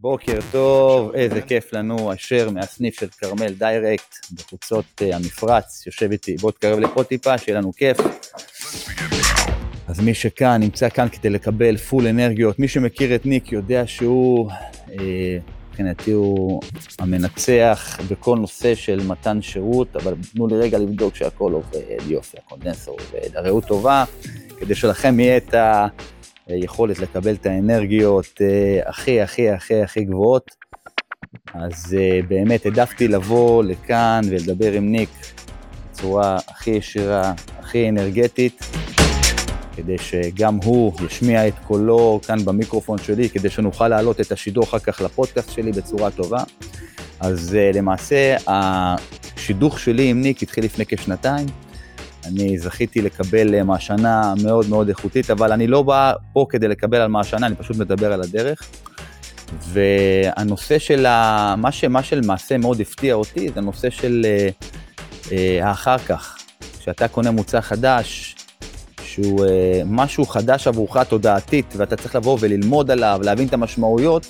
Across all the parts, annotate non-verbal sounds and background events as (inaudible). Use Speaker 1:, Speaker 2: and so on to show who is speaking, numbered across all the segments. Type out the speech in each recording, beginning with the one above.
Speaker 1: בוקר טוב, איזה כיף לנו, אשר מהסניף של Carmel Direct בחוצות אה, המפרץ, יושב איתי, בוא תקרב לפה טיפה, שיהיה לנו כיף. אז מי שכאן, נמצא כאן כדי לקבל full אנרגיות, מי שמכיר את ניק יודע שהוא, אה, מבחינתי הוא המנצח בכל נושא של מתן שירות, אבל תנו לי רגע לבדוק שהכל עובד, יופי, ה condenser עובד, הראות טובה, כדי שלכם יהיה את ה... יכולת לקבל את האנרגיות אה, הכי הכי הכי הכי גבוהות. אז אה, באמת העדפתי לבוא לכאן ולדבר עם ניק בצורה הכי ישירה, הכי אנרגטית, כדי שגם הוא ישמיע את קולו כאן במיקרופון שלי, כדי שנוכל להעלות את השידור אחר כך לפודקאסט שלי בצורה טובה. אז אה, למעשה השידוך שלי עם ניק התחיל לפני כשנתיים. אני זכיתי לקבל אה, מעשנה מאוד מאוד איכותית, אבל אני לא בא פה כדי לקבל על מעשנה, אני פשוט מדבר על הדרך. והנושא של ה... מה, ש... מה שלמעשה מאוד הפתיע אותי, זה הנושא של אה, אה, האחר כך. כשאתה קונה מוצר חדש, שהוא אה, משהו חדש עבורך תודעתית, ואתה צריך לבוא וללמוד עליו, להבין את המשמעויות,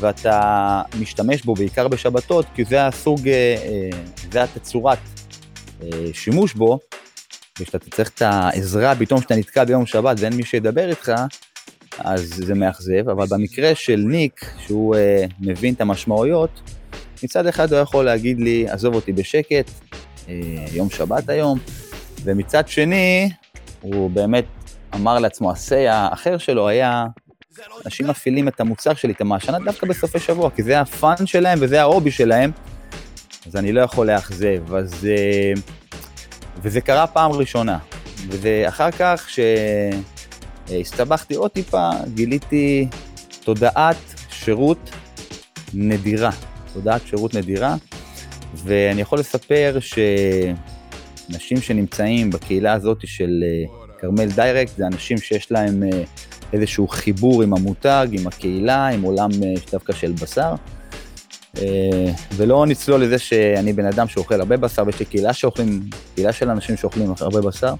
Speaker 1: ואתה משתמש בו בעיקר בשבתות, כי זה הסוג, אה, אה, זה התצורת אה, שימוש בו, וכשאתה צריך את העזרה פתאום כשאתה נתקע ביום שבת ואין מי שידבר איתך, אז זה מאכזב, אבל במקרה של ניק, שהוא uh, מבין את המשמעויות, מצד אחד הוא יכול להגיד לי, עזוב אותי בשקט, uh, יום שבת היום, ומצד שני, הוא באמת אמר לעצמו, ה-say האחר שלו היה, אנשים מפעילים את המוצר שלי, את המעשנה, דווקא בסופי שבוע, כי זה הפאן שלהם וזה ההובי שלהם, אז אני לא יכול לאכזב. אז... Uh, וזה קרה פעם ראשונה. ואחר כך, כשהסתבכתי עוד טיפה, גיליתי תודעת שירות נדירה. תודעת שירות נדירה, ואני יכול לספר שאנשים שנמצאים בקהילה הזאת של אה, כרמל דיירקט, זה אנשים שיש להם אה, איזשהו חיבור עם המותג, עם הקהילה, עם עולם אה, דווקא של בשר. אה, ולא נצלול לזה שאני בן אדם שאוכל הרבה בשר, ויש לי קהילה שאוכלים, קהילה של אנשים שאוכלים הרבה בשר.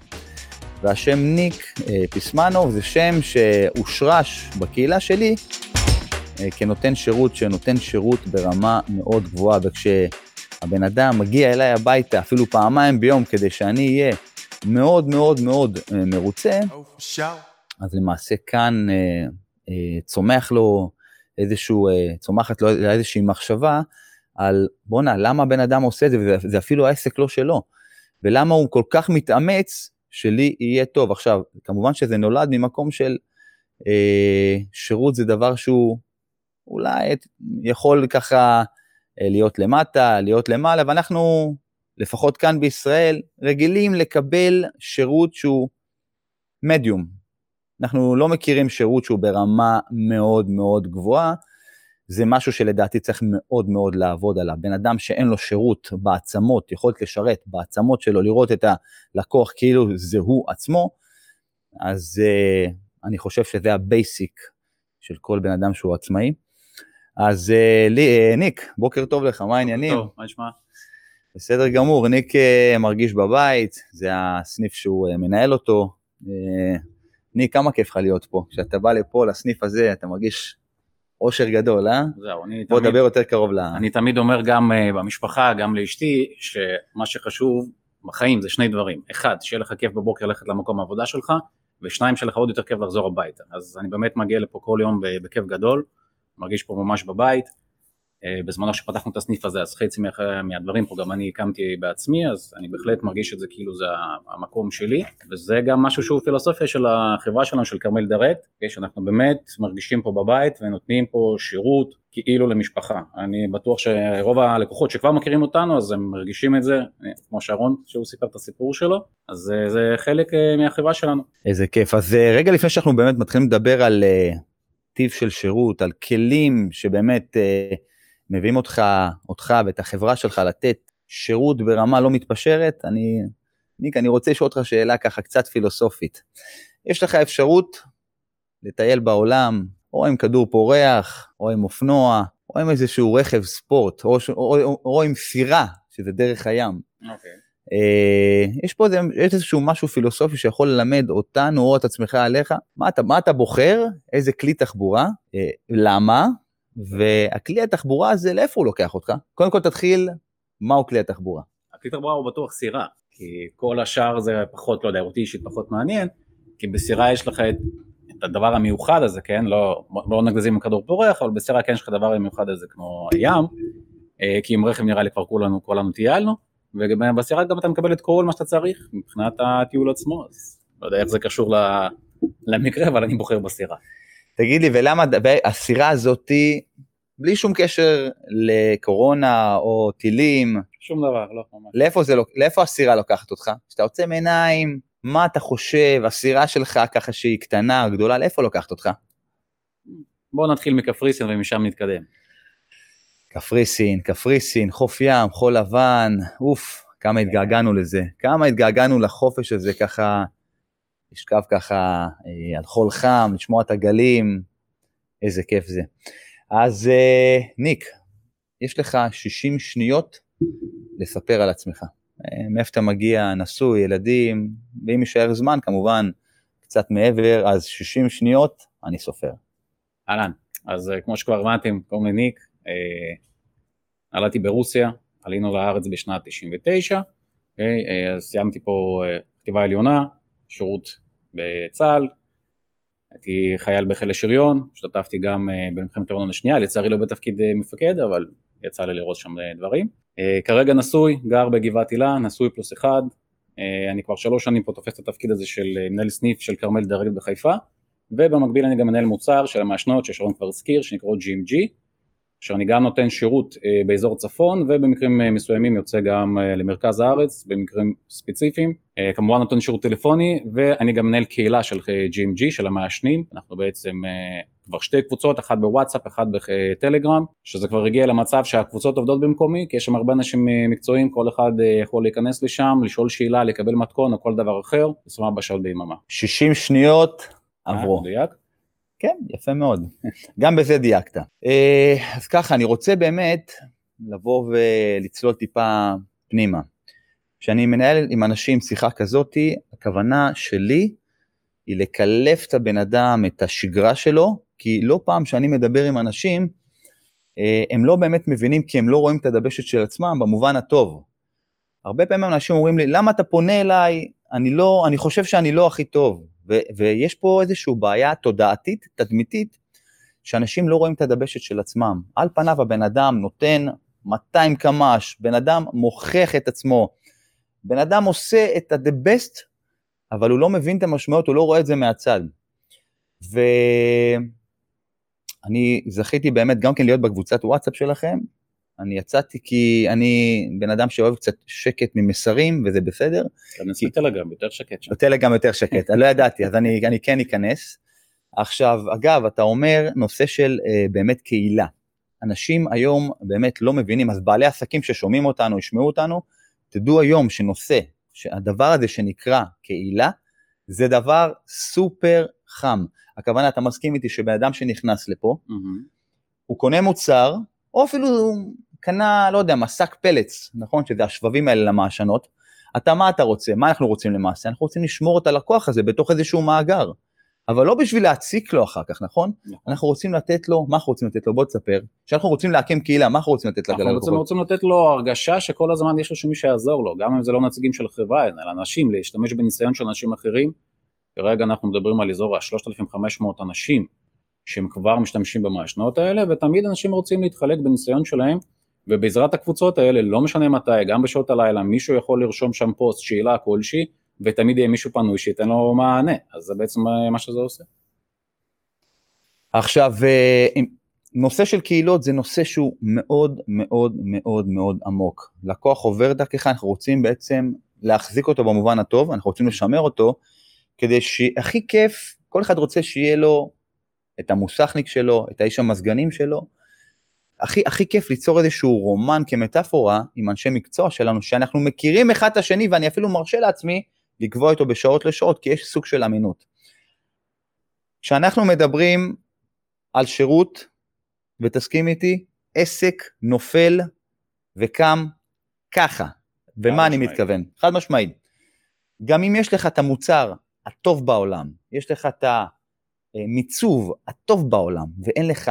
Speaker 1: והשם ניק אה, פיסמנוב זה שם שהושרש בקהילה שלי אה, כנותן שירות, שנותן שירות ברמה מאוד גבוהה, וכשהבן אדם מגיע אליי הביתה אפילו פעמיים ביום כדי שאני אהיה מאוד מאוד מאוד מרוצה, אז למעשה כאן צומח לו איזשהו, אה, צומחת לו איזושהי מחשבה על בואנה, למה הבן אדם עושה את זה, וזה אפילו העסק לא שלו, ולמה הוא כל כך מתאמץ שלי יהיה טוב. עכשיו, כמובן שזה נולד ממקום של אה, שירות זה דבר שהוא אולי יכול ככה אה, להיות למטה, להיות למעלה, ואנחנו, לפחות כאן בישראל, רגילים לקבל שירות שהוא מדיום, אנחנו לא מכירים שירות שהוא ברמה מאוד מאוד גבוהה, זה משהו שלדעתי צריך מאוד מאוד לעבוד עליו. בן אדם שאין לו שירות בעצמות, יכולת לשרת בעצמות שלו, לראות את הלקוח כאילו זה הוא עצמו, אז אה, אני חושב שזה ה basic של כל בן אדם שהוא עצמאי. אז אה, לי, אה, ניק, בוקר טוב לך, מה העניינים?
Speaker 2: טוב, מה נשמע?
Speaker 1: בסדר גמור, ניק אה, מרגיש בבית, זה הסניף שהוא אה, מנהל אותו. Uh, ניק, כמה כיף לך להיות פה. כשאתה בא לפה, לסניף הזה, אתה מרגיש אושר גדול, אה?
Speaker 2: זהו, אני
Speaker 1: בוא תמיד... דבר יותר קרוב ל...
Speaker 2: אני תמיד אומר גם uh, במשפחה, גם לאשתי, שמה שחשוב בחיים זה שני דברים. אחד, שיהיה לך כיף בבוקר ללכת למקום העבודה שלך, ושניים, שיהיה לך עוד יותר כיף לחזור הביתה. אז אני באמת מגיע לפה כל יום בכיף גדול, מרגיש פה ממש בבית. אה, בזמנו שפתחנו את הסניף הזה, אז חצי מהדברים פה גם אני הקמתי בעצמי, אז אני בהחלט מרגיש את זה כאילו זה המקום שלי, וזה גם משהו שהוא פילוסופיה של החברה שלנו, של כרמל דרקט, שאנחנו באמת מרגישים פה בבית ונותנים פה שירות כאילו למשפחה. אני בטוח שרוב הלקוחות שכבר מכירים אותנו, אז הם מרגישים את זה, כמו שרון, שהוא סיפר את הסיפור שלו, אז אה, זה חלק אה, מהחברה שלנו.
Speaker 1: איזה כיף. אז רגע לפני שאנחנו באמת מתחילים לדבר על טיב של שירות, על כלים שבאמת... מביאים אותך, אותך ואת החברה שלך לתת שירות ברמה לא מתפשרת, אני, ניק, אני רוצה לשאול אותך שאלה ככה קצת פילוסופית. יש לך אפשרות לטייל בעולם, או עם כדור פורח, או עם אופנוע, או עם איזשהו רכב ספורט, או, או, או, או עם סירה, שזה דרך הים.
Speaker 2: אוקיי. Okay.
Speaker 1: אה, יש פה יש איזשהו משהו פילוסופי שיכול ללמד אותנו או את עצמך עליך, מה אתה, מה אתה בוחר, איזה כלי תחבורה, אה, למה, והכלי התחבורה הזה, לאיפה הוא לוקח אותך? קודם כל תתחיל, מהו כלי התחבורה?
Speaker 2: הכלי תחבורה הוא בטוח סירה, כי כל השאר זה פחות, לא יודע, אותי אישית פחות מעניין, כי בסירה יש לך את, את הדבר המיוחד הזה, כן? לא, לא נגזים עם כדור פורח, אבל בסירה כן יש לך דבר מיוחד הזה כמו ים, אה, כי עם רכב נראה לי כבר כולנו, כולנו טיילנו, ובסירה גם אתה מקבל את כל מה שאתה צריך מבחינת הטיול עצמו, אז לא יודע איך זה קשור למקרה, אבל אני בוחר בסירה.
Speaker 1: תגיד לי, ולמה הסירה הזאתי, בלי שום קשר לקורונה או טילים,
Speaker 2: שום דבר, לא ממש.
Speaker 1: לאיפה, זה, לאיפה הסירה לוקחת אותך? כשאתה עוצם עיניים, מה אתה חושב, הסירה שלך ככה שהיא קטנה, גדולה, לאיפה לוקחת אותך?
Speaker 2: בוא נתחיל מקפריסין ומשם נתקדם.
Speaker 1: קפריסין, קפריסין, חוף ים, חול לבן, אוף, כמה. התגעגענו לזה. כמה התגעגענו לחופש הזה ככה, לשכב ככה אה, על חול חם, לשמוע את הגלים, איזה כיף זה. אז אה, ניק, יש לך 60 שניות לספר על עצמך. אה, מאיפה אתה מגיע, נשוי, ילדים, ואם יישאר זמן כמובן קצת מעבר, אז 60 שניות, אני סופר.
Speaker 2: אהלן, אז אה, כמו שכבר הבנתם, קוראים לי ניק, אה, עלתי ברוסיה, עלינו לארץ בשנת 99, אז סיימתי פה כתיבה עליונה, שירות בצה"ל, הייתי חייל בחיל השריון, השתתפתי גם במלחמת העולם השנייה, לצערי לא בתפקיד מפקד, אבל יצא לי לראות שם דברים. אה, כרגע נשוי, גר בגבעת הילה, נשוי פלוס אחד, אה, אני כבר שלוש שנים פה תופס את התפקיד הזה של אה, מנהל סניף של כרמל דרגת בחיפה, ובמקביל אני גם מנהל מוצר של המעשנות ששרון כבר הזכיר, שנקרא GMG, אשר אני גם נותן שירות באזור צפון ובמקרים מסוימים יוצא גם למרכז הארץ במקרים ספציפיים כמובן נותן שירות טלפוני ואני גם מנהל קהילה של GMG של המעשנים אנחנו בעצם כבר שתי קבוצות, אחת בוואטסאפ, אחת בטלגרם, שזה כבר הגיע למצב שהקבוצות עובדות במקומי, כי יש שם הרבה אנשים אה, מקצועיים, כל אחד אה, יכול להיכנס לשם, לשאול שאלה, לקבל מתכון או כל דבר אחר, 24 שעות ביממה.
Speaker 1: 60 שניות עברו.
Speaker 2: מדויק?
Speaker 1: כן, יפה מאוד. גם בזה דייקת. אה, אז ככה, אני רוצה באמת לבוא ולצלול טיפה פנימה. כשאני מנהל עם אנשים שיחה כזאתי, הכוונה שלי היא לקלף את הבן אדם, את השגרה שלו, כי לא פעם שאני מדבר עם אנשים, אה, הם לא באמת מבינים כי הם לא רואים את הדבשת של עצמם במובן הטוב. הרבה פעמים אנשים אומרים לי, למה אתה פונה אליי? אני לא, אני חושב שאני לא הכי טוב. ו- ויש פה איזושהי בעיה תודעתית, תדמיתית, שאנשים לא רואים את הדבשת של עצמם. על פניו הבן אדם נותן 200 קמ"ש, בן אדם מוכיח את עצמו, בן אדם עושה את ה-the best, אבל הוא לא מבין את המשמעות, הוא לא רואה את זה מהצד. ו... אני זכיתי באמת גם כן להיות בקבוצת וואטסאפ שלכם. אני יצאתי כי אני בן אדם שאוהב קצת שקט ממסרים וזה בסדר.
Speaker 2: תיכנס כי... בטלגרם יותר שקט שם.
Speaker 1: בטלגרם יותר שקט, אני לא ידעתי אז אני, אני כן אכנס. עכשיו אגב אתה אומר נושא של uh, באמת קהילה. אנשים היום באמת לא מבינים אז בעלי עסקים ששומעים אותנו ישמעו אותנו תדעו היום שנושא שהדבר הזה שנקרא קהילה זה דבר סופר חם. הכוונה, אתה מסכים איתי שבן אדם שנכנס לפה, mm-hmm. הוא קונה מוצר, או אפילו קנה, לא יודע, מסק פלץ, נכון? שזה השבבים האלה למעשנות. אתה, מה אתה רוצה? מה אנחנו רוצים למעשה? אנחנו רוצים לשמור את הלקוח הזה בתוך איזשהו מאגר. אבל לא בשביל להציק לו אחר כך, נכון? נכון? אנחנו רוצים לתת לו, מה אנחנו רוצים לתת לו? בוא תספר. כשאנחנו רוצים להקים קהילה, מה אנחנו רוצים לתת
Speaker 2: ללקוחות? אנחנו רוצים לתת לו הרגשה שכל הזמן יש לו שמי שיעזור לו, גם אם זה לא נציגים של החברה, אלא אנשים, להשתמש בניסיון של אנשים אחרים, כרגע אנחנו מדברים על אזור ה-3,500 אנשים שהם כבר משתמשים במעשנות האלה, ותמיד אנשים רוצים להתחלק בניסיון שלהם, ובעזרת הקבוצות האלה, לא משנה מתי, גם בשעות הלילה, מישהו יכול לרשום שם פוסט, שאלה כלשהי, ותמיד יהיה מישהו פנוי שייתן לו מענה, אז זה בעצם מה שזה עושה.
Speaker 1: עכשיו, אה, נושא של קהילות זה נושא שהוא מאוד מאוד מאוד מאוד עמוק. לקוח עובר דרכך, אנחנו רוצים בעצם להחזיק אותו במובן הטוב, אנחנו רוצים לשמר אותו, כדי שהכי כיף, כל אחד רוצה שיהיה לו את המוסכניק שלו, את האיש המזגנים שלו. הכי, הכי כיף ליצור איזשהו רומן כמטאפורה עם אנשי מקצוע שלנו, שאנחנו מכירים אחד את השני ואני אפילו מרשה לעצמי לקבוע איתו בשעות לשעות, כי יש סוג של אמינות. כשאנחנו מדברים על שירות, ותסכים איתי, עסק נופל וקם ככה. ומה אני מתכוון? חד משמעית. גם אם יש לך את המוצר הטוב בעולם, יש לך את המיצוב הטוב בעולם, ואין לך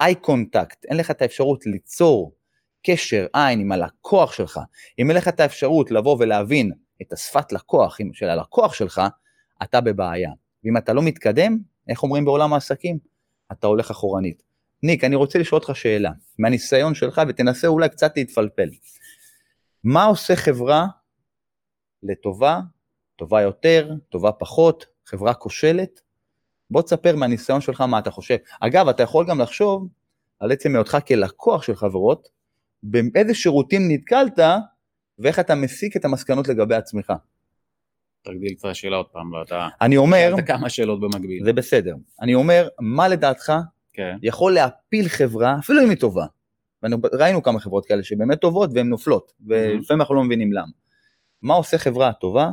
Speaker 1: איי קונטקט, אין לך את האפשרות ליצור קשר עין עם הלקוח שלך, אם אין לך את האפשרות לבוא ולהבין את השפת לקוח של הלקוח שלך, אתה בבעיה. ואם אתה לא מתקדם, איך אומרים בעולם העסקים? אתה הולך אחורנית. ניק, אני רוצה לשאול אותך שאלה, מהניסיון שלך, ותנסה אולי קצת להתפלפל. מה עושה חברה לטובה, טובה יותר, טובה פחות, חברה כושלת? בוא תספר מהניסיון שלך מה אתה חושב. אגב, אתה יכול גם לחשוב על עצם היותך כלקוח של חברות, באיזה שירותים נתקלת, ואיך אתה מסיק את המסקנות לגבי עצמך.
Speaker 2: תגדיל את השאלה עוד פעם, לא, אתה...
Speaker 1: אני אומר...
Speaker 2: שאלת כמה שאלות במקביל.
Speaker 1: זה בסדר. אני אומר, מה לדעתך
Speaker 2: כן.
Speaker 1: יכול להפיל חברה, אפילו אם היא טובה. ראינו כמה חברות כאלה שבאמת טובות והן נופלות, ולפעמים אנחנו לא מבינים למה. מה עושה חברה טובה?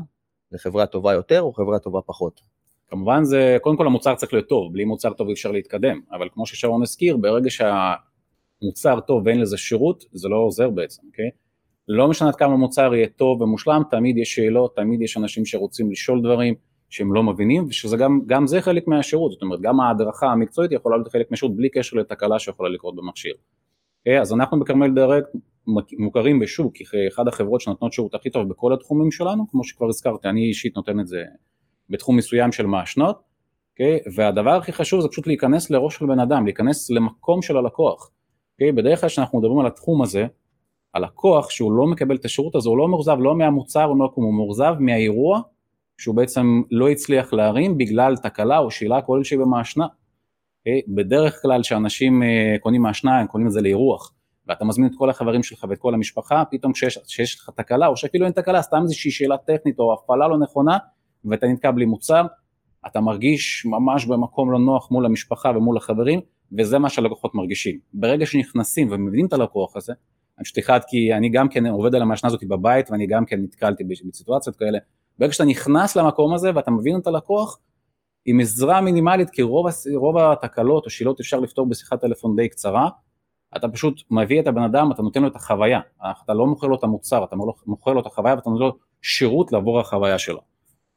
Speaker 1: זה חברה טובה יותר או חברה טובה פחות?
Speaker 2: כמובן זה, קודם כל המוצר צריך להיות טוב, בלי מוצר טוב אי אפשר להתקדם, אבל כמו ששרון הזכיר, ברגע שהמוצר טוב ואין לזה שירות, זה לא עוזר בעצם, אוקיי? לא משנה עד כמה המוצר יהיה טוב ומושלם, תמיד יש שאלות, תמיד יש אנשים שרוצים לשאול דברים שהם לא מבינים, ושזה גם, גם זה חלק מהשירות, זאת אומרת גם ההדרכה המקצועית יכולה להיות חלק מהשירות בלי קשר לתקלה שיכולה לקרות במכשיר. אוקיי? אז אנחנו בכרמל דרקט מוכרים בשוק כאחד החברות שנותנות שירות הכי טוב בכל התחומים שלנו, כמו שכבר הזכרתי, אני אישית נותן את זה בתחום מסוים של מעשנות, okay? אוקיי? והדבר הכי חשוב זה פשוט להיכנס לראש של בן אדם, להיכנס למקום של הלקוח. Okay? אוקיי? בדרך כלל כשאנחנו מדברים על התחום הזה, הלקוח שהוא לא מקבל את השירות הזה, הוא לא מאוכזב לא מהמוצר, הוא, לא, מאוכזב מהאירוע שהוא בעצם לא הצליח להרים בגלל תקלה או שאלה כלשהי במעשנה. Okay? אוקיי? בדרך כלל כשאנשים uh, קונים מעשנה, הם קונים את זה לאירוח. ואתה מזמין את כל החברים שלך ואת כל המשפחה, פתאום כשיש לך תקלה, או שאפילו אין תקלה, סתם איזושהי שאלה טכנית או הפעלה לא נכונה, ואתה נתקע בלי מוצר, אתה מרגיש ממש במקום לא נוח מול המשפחה ומול החברים, וזה מה שהלקוחות מרגישים. ברגע שנכנסים ומבינים את הלקוח הזה, אני פשוט אחד כי אני גם כן עובד על המשנה הזאת בבית ואני גם כן נתקלתי בסיטואציות כאלה, ברגע שאתה נכנס למקום הזה ואתה מבין את הלקוח, עם עזרה מינימלית, כי רוב, רוב התקלות או שאלות אפשר לפתור בשיחת טלפון די קצרה, אתה פשוט מביא את הבן אדם, אתה נותן לו את החוויה, אתה לא מוכר לו את המוצר, אתה מוכר לו את החוויה ואתה נותן לו שירות לעבור החוויה שלו.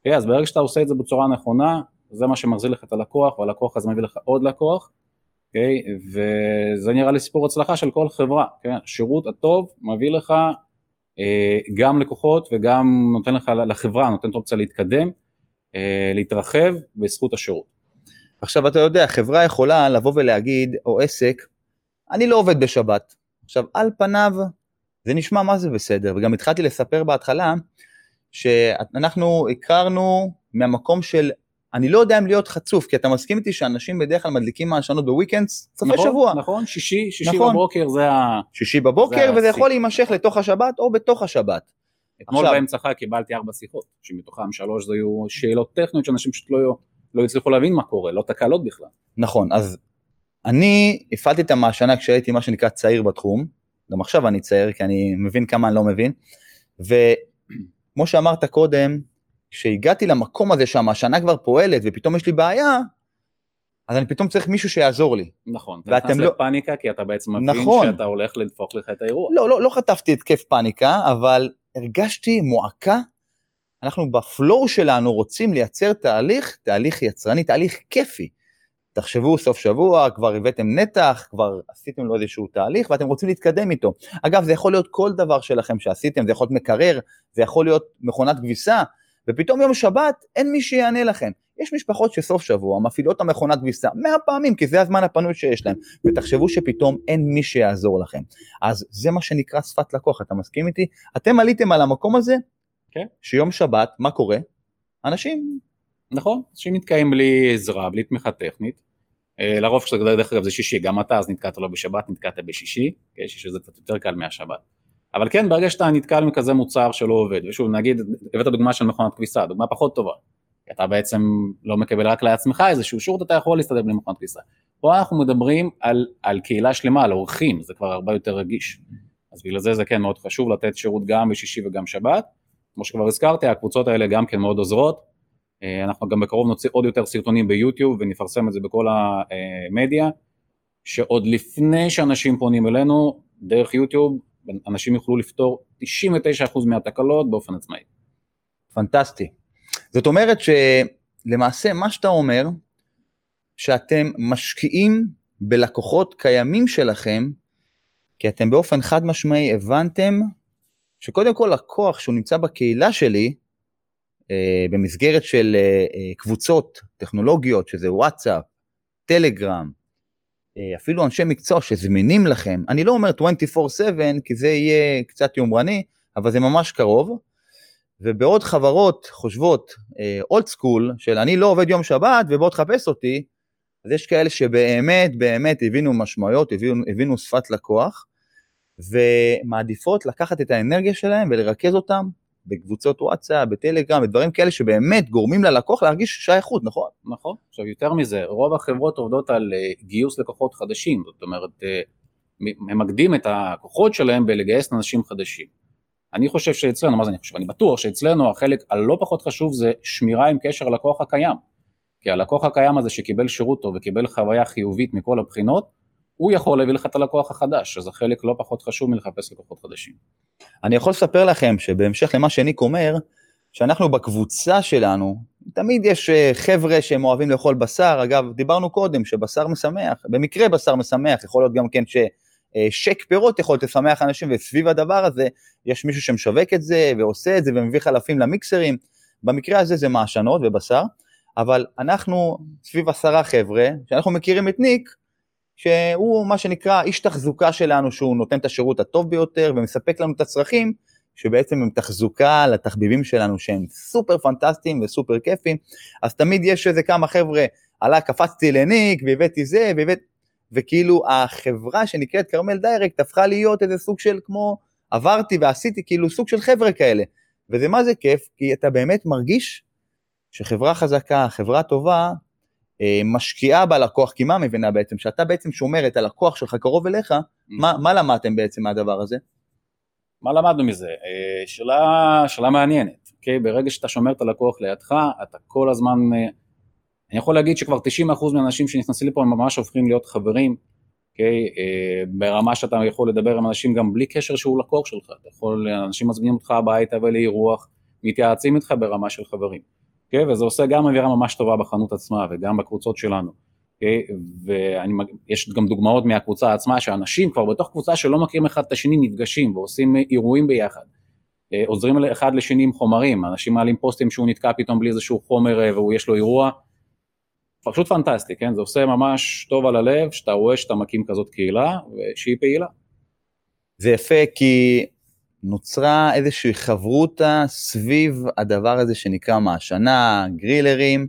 Speaker 2: אוקיי? אז ברגע שאתה עושה את זה בצורה נכונה, זה מה שמחזיר לך את הלקוח, והלקוח הזה מביא לך עוד לקוח, אוקיי? וזה נראה לי סיפור הצלחה של כל חברה? כן? השירות הטוב מביא לך אה, גם לקוחות וגם נותן לך לחברה, נותן אופציה להתקדם, אה, להתרחב בזכות השירות.
Speaker 1: עכשיו אתה יודע, חברה יכולה לבוא ולהגיד, או עסק, אני לא עובד בשבת. עכשיו, על פניו, זה נשמע מה זה בסדר, וגם התחלתי לספר בהתחלה, שאנחנו הכרנו מהמקום של, אני לא יודע אם להיות חצוף, כי אתה מסכים איתי שאנשים בדרך כלל מדליקים מעשנות בוויקנדס, סופי
Speaker 2: נכון,
Speaker 1: שבוע.
Speaker 2: נכון, שישי, שישי נכון. בבוקר זה ה...
Speaker 1: שישי בבוקר, זה וזה יכול להימשך לתוך השבת או בתוך השבת.
Speaker 2: אתמול עכשיו... באמצע חג קיבלתי ארבע שיחות, שמתוכם שלוש זה היו שאלות טכניות שאנשים פשוט לא, לא הצליחו להבין מה קורה, לא תקלות בכלל.
Speaker 1: נכון, אז אני הפעלתי את המעשנה כשהייתי מה שנקרא צעיר בתחום, גם עכשיו אני צעיר כי אני מבין כמה אני לא מבין, וכמו שאמרת קודם, כשהגעתי למקום הזה שהמעשנה כבר פועלת ופתאום יש לי בעיה, אז אני פתאום צריך מישהו שיעזור לי.
Speaker 2: נכון, אתה נכנס לא... לפאניקה כי אתה בעצם מבין נכון. שאתה הולך לדפוק לך את האירוע.
Speaker 1: לא, לא, לא חטפתי התקף פאניקה, אבל הרגשתי מועקה. אנחנו בפלואו שלנו רוצים לייצר תהליך, תהליך יצרני, תהליך כיפי. תחשבו סוף שבוע, כבר הבאתם נתח, כבר עשיתם לו איזשהו תהליך ואתם רוצים להתקדם איתו. אגב, זה יכול להיות כל דבר שלכם שעשיתם, זה יכול להיות מקרר, זה יכול להיות מכונת כביסה, ופתאום יום שבת אין מי שיענה לכם. יש משפחות שסוף שבוע מפעילות את המכונת כביסה מאה פעמים, כי זה הזמן הפנוי שיש להם, ותחשבו שפתאום אין מי שיעזור לכם. אז זה מה שנקרא שפת לקוח, אתה מסכים איתי? אתם עליתם על המקום הזה,
Speaker 2: okay. כן.
Speaker 1: שיום שבת, מה קורה? אנשים...
Speaker 2: נכון, אנשים נתקעים בלי עזרה, בלי תמיכה טכנית, לרוב כשאתה דרך אגב זה שישי, גם אתה אז נתקעת לא בשבת, נתקעת בשישי, כן, שישי זה קצת יותר קל מהשבת. אבל כן, ברגע שאתה נתקל כזה מוצר שלא עובד, ושוב נגיד, הבאת דוגמה של מכונת כביסה, דוגמה פחות טובה, כי אתה בעצם לא מקבל רק לעצמך איזשהו שירות, אתה יכול להסתדר בלי מכונת כביסה. פה אנחנו מדברים על, על קהילה שלמה, על אורחים, זה כבר הרבה יותר רגיש. אז בגלל זה זה כן מאוד חשוב לתת שירות גם בשישי וגם שבת. כמו שכבר הזכרתי, הקבוצות האלה גם כן מאוד עוזרות, אה, אנחנו גם בקרוב נוציא עוד יותר סרטונים ביוטיוב ונפרסם את זה בכל המדיה, שעוד לפני שאנשים פונים אלינו, דרך יוטיוב, אנשים יוכלו לפתור 99% מהתקלות באופן עצמאי.
Speaker 1: פנטסטי. זאת אומרת שלמעשה מה שאתה אומר, שאתם משקיעים בלקוחות קיימים שלכם, כי אתם באופן חד משמעי הבנתם שקודם כל לקוח שהוא נמצא בקהילה שלי, אה, במסגרת של אה, אה, קבוצות טכנולוגיות, שזה וואטסאפ, טלגרם, אה, אפילו אנשי מקצוע שזמינים לכם, אני לא אומר 24/7 כי זה יהיה קצת יומרני, אבל זה ממש קרוב. ובעוד חברות חושבות אולד סקול של אני לא עובד יום שבת ובוא תחפש אותי, אז יש כאלה שבאמת באמת הבינו משמעויות, הבינו, הבינו שפת לקוח, ומעדיפות לקחת את האנרגיה שלהם ולרכז אותם בקבוצות וואטסאפ, בטלגרם, בדברים כאלה שבאמת גורמים ללקוח להרגיש שייכות, נכון?
Speaker 2: נכון. עכשיו יותר מזה, רוב החברות עובדות על uh, גיוס לקוחות חדשים, זאת אומרת, uh, ממקדים את הכוחות שלהם בלגייס אנשים חדשים. אני חושב שאצלנו, מה זה אני חושב? אני בטוח שאצלנו החלק הלא פחות חשוב זה שמירה עם קשר ללקוח הקיים. כי הלקוח הקיים הזה שקיבל שירות טוב וקיבל חוויה חיובית מכל הבחינות, הוא יכול להביא לך את הלקוח החדש, אז החלק לא פחות חשוב מלחפש לקוחות חדשים.
Speaker 1: אני יכול לספר לכם שבהמשך למה שניק אומר, שאנחנו בקבוצה שלנו, תמיד יש אה, חבר'ה שהם אוהבים לאכול בשר, אגב, דיברנו קודם שבשר משמח, במקרה בשר משמח, יכול להיות גם כן ששק פירות יכול לשמח אנשים, וסביב הדבר הזה יש מישהו שמשווק את זה ועושה את זה ומביא חלפים למיקסרים, במקרה הזה זה מעשנות ובשר, אבל אנחנו סביב עשרה חבר'ה, שאנחנו מכירים את ניק, שהוא מה שנקרא איש תחזוקה שלנו, שהוא נותן את השירות הטוב ביותר ומספק לנו את הצרכים, שבעצם הם תחזוקה לתחביבים שלנו שהם סופר פנטסטיים וסופר כיפים, אז תמיד יש איזה כמה חבר'ה, עלה, קפצתי לניק והבאתי זה, והבאת... וכאילו החברה שנקראת כרמל דיירקט הפכה להיות איזה סוג של כמו עברתי ועשיתי כאילו סוג של חבר'ה כאלה. וזה מה זה כיף, כי אתה באמת מרגיש שחברה חזקה, חברה טובה, משקיעה בלקוח, כי מה מבינה בעצם? שאתה בעצם שומר את הלקוח שלך קרוב אליך, mm. מה, מה למדתם בעצם מהדבר הזה?
Speaker 2: מה למדנו מזה? אה, שאלה, שאלה מעניינת? אוקיי? ברגע שאתה שומר את הלקוח לידך, אתה כל הזמן, אה, אני יכול להגיד שכבר 90% מהאנשים שנכנסים לפה הם ממש הופכים להיות חברים, okay? ברמה שאתה יכול לדבר עם אנשים גם בלי קשר שהוא לקוח שלך, אתה יכול, אנשים מזמינים אותך הביתה ולאירוח, מתייעצים איתך ברמה של חברים. Okay, אוקיי? וזה עושה גם אווירה ממש טובה בחנות עצמה וגם בקבוצות שלנו. Okay, אוקיי? ויש גם דוגמאות מהקבוצה עצמה שאנשים כבר בתוך קבוצה שלא מכירים אחד את השני נפגשים ועושים אירועים ביחד. אה, עוזרים אחד לשני עם חומרים, אנשים מעלים פוסטים שהוא נתקע פתאום בלי איזשהו חומר אה, והוא יש לו אירוע. פשוט פנטסטי, כן? זה עושה ממש טוב על הלב שאתה רואה שאתה מקים כזאת קהילה ושהיא פעילה.
Speaker 1: זה יפה כי נוצרה איזושהי חברותה סביב הדבר הזה שנקרא מעשנה, גרילרים,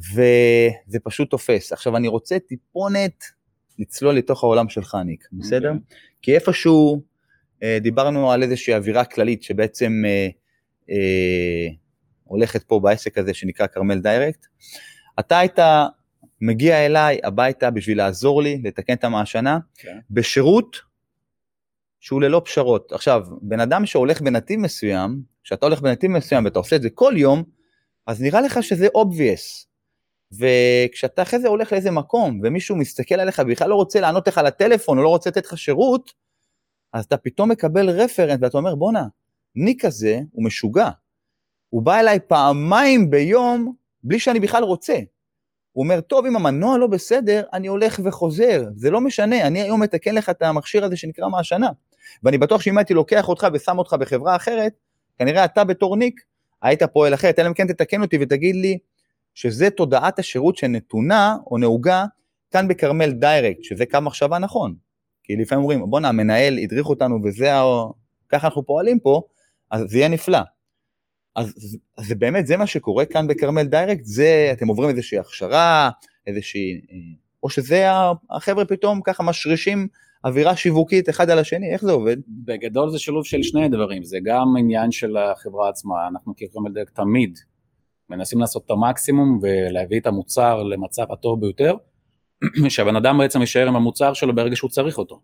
Speaker 1: וזה פשוט תופס. עכשיו אני רוצה טיפונת לצלול לתוך העולם שלך, ניק, okay. בסדר? אוקיי. כי איפשהו אה, דיברנו על איזושהי אווירה כללית שבעצם אה, אה, הולכת פה בעסק הזה שנקרא כרמל דיירקט. אתה היית מגיע אליי הביתה בשביל לעזור לי לתקן את המעשנה, okay. כן. בשירות שהוא ללא פשרות. עכשיו, בן אדם שהולך בנתיב מסוים, כשאתה הולך בנתיב מסוים ואתה עושה את זה כל יום, אז נראה לך שזה obvious. וכשאתה אחרי זה הולך לאיזה מקום, ומישהו מסתכל עליך ובכלל לא רוצה לענות לך לטלפון, או לא רוצה לתת לך שירות, אז אתה פתאום מקבל רפרנט ואתה אומר, בואנה, ניק הזה הוא משוגע. הוא בא אליי פעמיים ביום בלי שאני בכלל רוצה. הוא אומר, טוב, אם המנוע לא בסדר, אני הולך וחוזר, זה לא משנה, אני היום מתקן לך את המכשיר הזה שנקרא מהשנה. ואני בטוח שאם הייתי לוקח אותך ושם אותך בחברה אחרת, כנראה אתה בתור ניק היית פועל אחרת, אלא אם כן תתקן אותי ותגיד לי שזה תודעת השירות שנתונה או נהוגה כאן ב Carmel Direct, שזה קו מחשבה נכון. כי לפעמים אומרים, בואנה, המנהל הדריך אותנו וזה, ככה אנחנו פועלים פה, אז זה יהיה נפלא. אז, אז באמת, זה מה שקורה כאן ב Carmel Direct, זה, אתם עוברים איזושהי הכשרה, איזושהי, אה, או שזה החבר'ה פתאום ככה משרישים אווירה שיווקית אחד על השני, איך זה עובד?
Speaker 2: בגדול זה שילוב של שני דברים, זה גם עניין של החברה עצמה, אנחנו כ Carmel Direct תמיד מנסים לעשות את המקסימום ולהביא את המוצר למצב הטוב ביותר, (clears throat) שהבן אדם בעצם יישאר עם המוצר שלו ברגע שהוא צריך אותו.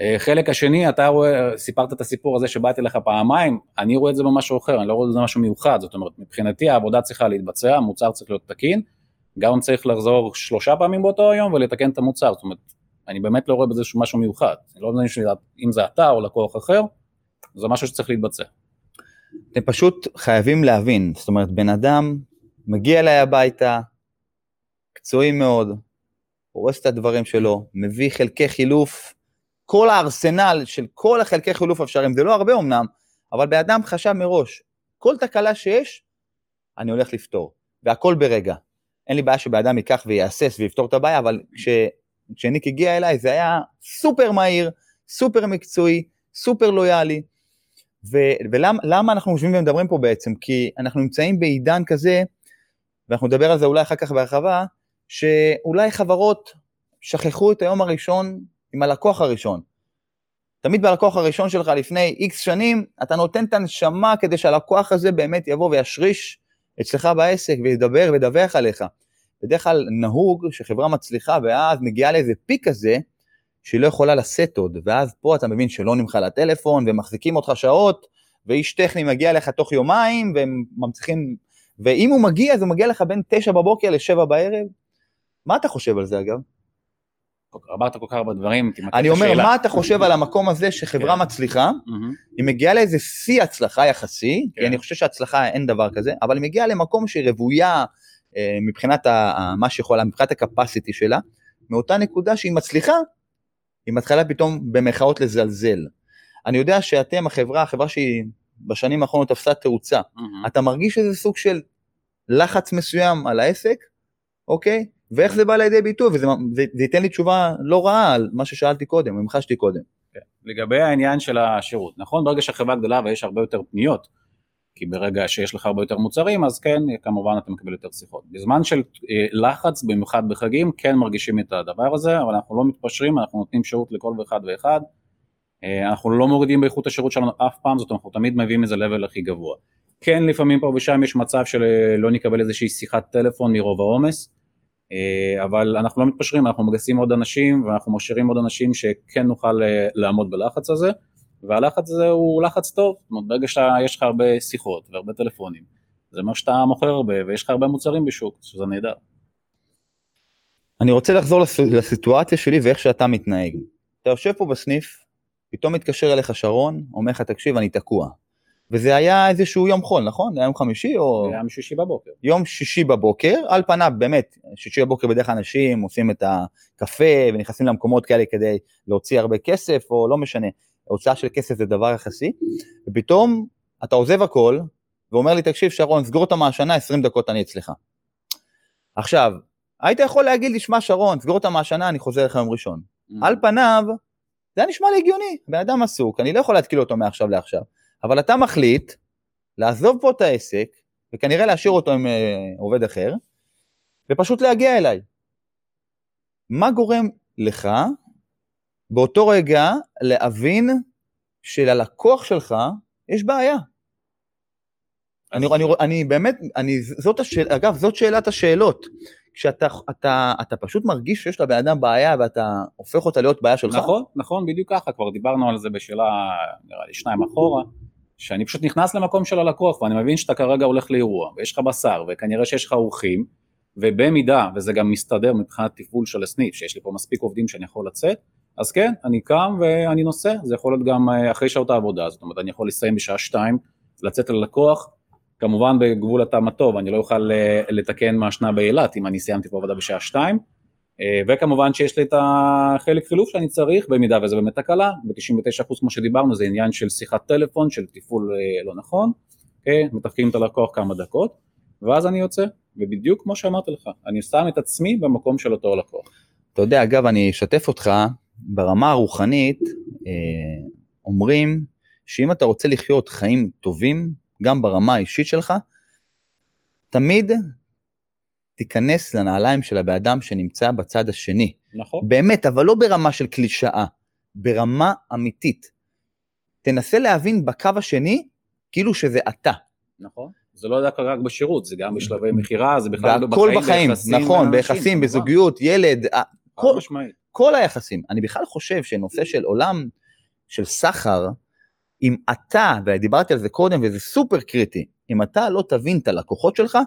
Speaker 2: אה, חלק השני, אתה רואה, סיפרת את הסיפור הזה שבאתי לך פעמיים, אני רואה את זה במשהו אחר, אני לא רואה את זה במשהו מיוחד, זאת אומרת, מבחינתי העבודה צריכה להתבצע, המוצר צריך להיות תקין, גם צריך לחזור שלושה פעמים באותו היום ולתקן את המוצר, זאת אומרת, אני באמת לא רואה בזה משהו מיוחד, אני לא יודע אם זה אתה או לקוח אחר, זה משהו שצריך להתבצע.
Speaker 1: אתם פשוט חייבים להבין, זאת אומרת, בן אדם מגיע אליי הביתה, קצועי מאוד, פורס את הדברים שלו, מביא חלקי חילוף, כל הארסנל של כל החלקי חילוף האפשריים, זה לא הרבה אמנם, אבל בן אדם חשב מראש, כל תקלה שיש, אני הולך לפתור, והכל ברגע. אין לי בעיה שבן אדם ייקח ויהסס ויפתור את הבעיה, אבל כש, כשניק הגיע אליי זה היה סופר מהיר, סופר מקצועי, סופר לויאלי. ולמה אנחנו יושבים ומדברים פה בעצם? כי אנחנו נמצאים בעידן כזה, ואנחנו נדבר על זה אולי אחר כך בהרחבה, שאולי חברות שכחו את היום הראשון עם הלקוח הראשון. תמיד בלקוח הראשון שלך לפני איקס שנים, אתה נותן את הנשמה כדי שהלקוח הזה באמת יבוא וישריש אצלך בעסק וידבר וידווח עליך. בדרך כלל נהוג שחברה מצליחה ואז מגיעה לאיזה פיק כזה, שהיא לא יכולה לשאת עוד, ואז פה אתה מבין שלא נמחה לטלפון ומחזיקים אותך שעות, ואיש טכני מגיע אליך תוך יומיים והם מצליחים, ואם הוא מגיע אז הוא מגיע לך בין תשע בבוקר לשבע בערב. מה אתה חושב על זה אגב?
Speaker 2: אמרת כל כך הרבה דברים,
Speaker 1: אני אומר, מה אתה חושב על המקום הזה שחברה כן. מצליחה, היא מגיעה לאיזה שיא הצלחה יחסי, כי כן. אני חושב שהצלחה אין דבר כזה, אבל היא מגיעה למקום שהיא רוויה אה, מבחינת מה שיכולה, מבחינת הקפסיטי שלה, מאותה נקודה שהיא מצליחה, היא מתחילה פתאום במחאות לזלזל. אני יודע שאתם, החברה, החברה שהיא בשנים האחרונות תפסה תאוצה, אתה מרגיש איזה סוג של לחץ מסוים על העסק, אוקיי? ואיך זה בא לידי ביטוי, וזה זה, זה ייתן לי תשובה לא רעה על מה ששאלתי קודם, המחשתי קודם.
Speaker 2: כן. לגבי העניין של השירות, נכון, ברגע שהחברה גדולה ויש הרבה יותר פניות, כי ברגע שיש לך הרבה יותר מוצרים, אז כן, כמובן אתה מקבל יותר שיחות. בזמן של אה, לחץ, במיוחד בחגים, כן מרגישים את הדבר הזה, אבל אנחנו לא מתפשרים, אנחנו נותנים שירות לכל אחד ואחד. אה, אנחנו לא מורידים באיכות השירות שלנו אף פעם, זאת אומרת, אנחנו תמיד מביאים איזה level הכי גבוה. כן, לפעמים פה ושם יש מצב שלא נקבל איזושהי שיחת טלפון מרוב העומס, אה, אבל אנחנו לא מתפשרים, אנחנו מגייסים עוד אנשים ואנחנו משאירים עוד אנשים שכן נוכל לעמוד בלחץ הזה. והלחץ הזה הוא לחץ טוב, זאת אומרת ברגע שיש לך הרבה שיחות והרבה טלפונים, זה אומר שאתה מוכר הרבה ויש לך הרבה מוצרים בשוק, שזה נהדר.
Speaker 1: אני רוצה לחזור לסיטואציה שלי ואיך שאתה מתנהג. אתה יושב פה בסניף, פתאום מתקשר אליך שרון, אומר לך תקשיב אני תקוע. וזה היה איזשהו יום חול, נכון? זה היה יום חמישי או...
Speaker 2: היה יום שישי בבוקר.
Speaker 1: יום שישי בבוקר, על פניו באמת, שישי בבוקר בדרך כלל אנשים עושים את הקפה ונכנסים למקומות כאלה כדי להוציא הרבה כסף, או לא משנה. הוצאה של כסף זה דבר יחסי, ופתאום אתה עוזב הכל, ואומר לי, תקשיב שרון, סגור את המעשנה, 20 דקות אני אצלך. עכשיו, היית יכול להגיד לי, שמע שרון, סגור את המעשנה, אני חוזר לך יום ראשון. Mm. על פניו, זה היה נשמע לי הגיוני, בן אדם עסוק, אני לא יכול להתקיל אותו מעכשיו לעכשיו, אבל אתה מחליט לעזוב פה את העסק, וכנראה להשאיר אותו עם אה, עובד אחר, ופשוט להגיע אליי. מה גורם לך באותו רגע להבין שללקוח שלך יש בעיה. אני, אני, אני באמת, אני, זאת השאל, אגב, זאת שאלת השאלות. כשאתה אתה, אתה פשוט מרגיש שיש לבן אדם בעיה ואתה הופך אותה להיות בעיה שלך.
Speaker 2: נכון, נכון, בדיוק ככה, כבר דיברנו על זה בשאלה, נראה לי שניים אחורה, שאני פשוט נכנס למקום של הלקוח ואני מבין שאתה כרגע הולך לאירוע ויש לך בשר וכנראה שיש לך אורחים ובמידה, וזה גם מסתדר מבחינת תפעול של הסניף, שיש לי פה מספיק עובדים שאני יכול לצאת, אז כן, אני קם ואני נוסע, זה יכול להיות גם אה, אחרי שעות העבודה, זאת אומרת אני יכול לסיים בשעה שתיים, לצאת ללקוח, כמובן בגבול הטעם הטוב, אני לא אוכל אה, לתקן מעשנה באילת אם אני סיימתי פה עבודה בשעה שתיים, אה, וכמובן שיש לי את החלק חילוף שאני צריך, במידה וזה באמת תקלה, ב-99% כמו שדיברנו זה עניין של שיחת טלפון, של תפעול לא נכון, מתפקידים את הלקוח כמה דקות, ואז אני יוצא, ובדיוק כמו שאמרתי לך, אני שם את עצמי במקום של אותו לקוח.
Speaker 1: אתה יודע, אגב, אני אשתף אותך, ברמה הרוחנית אה, אומרים שאם אתה רוצה לחיות חיים טובים, גם ברמה האישית שלך, תמיד תיכנס לנעליים של הבן אדם שנמצא בצד השני.
Speaker 2: נכון.
Speaker 1: באמת, אבל לא ברמה של קלישאה, ברמה אמיתית. תנסה להבין בקו השני כאילו שזה אתה.
Speaker 2: נכון. זה לא דווקא רק בשירות, זה גם בשלבי מכירה, זה בכלל
Speaker 1: בחיים, בחיים, ביחסים. נכון, ביחסים, בזוגיות, ילד, כל, כל היחסים. אני בכלל חושב שנושא של עולם של סחר, אם אתה, ודיברתי על זה קודם וזה סופר קריטי, אם אתה לא תבין את הלקוחות שלך,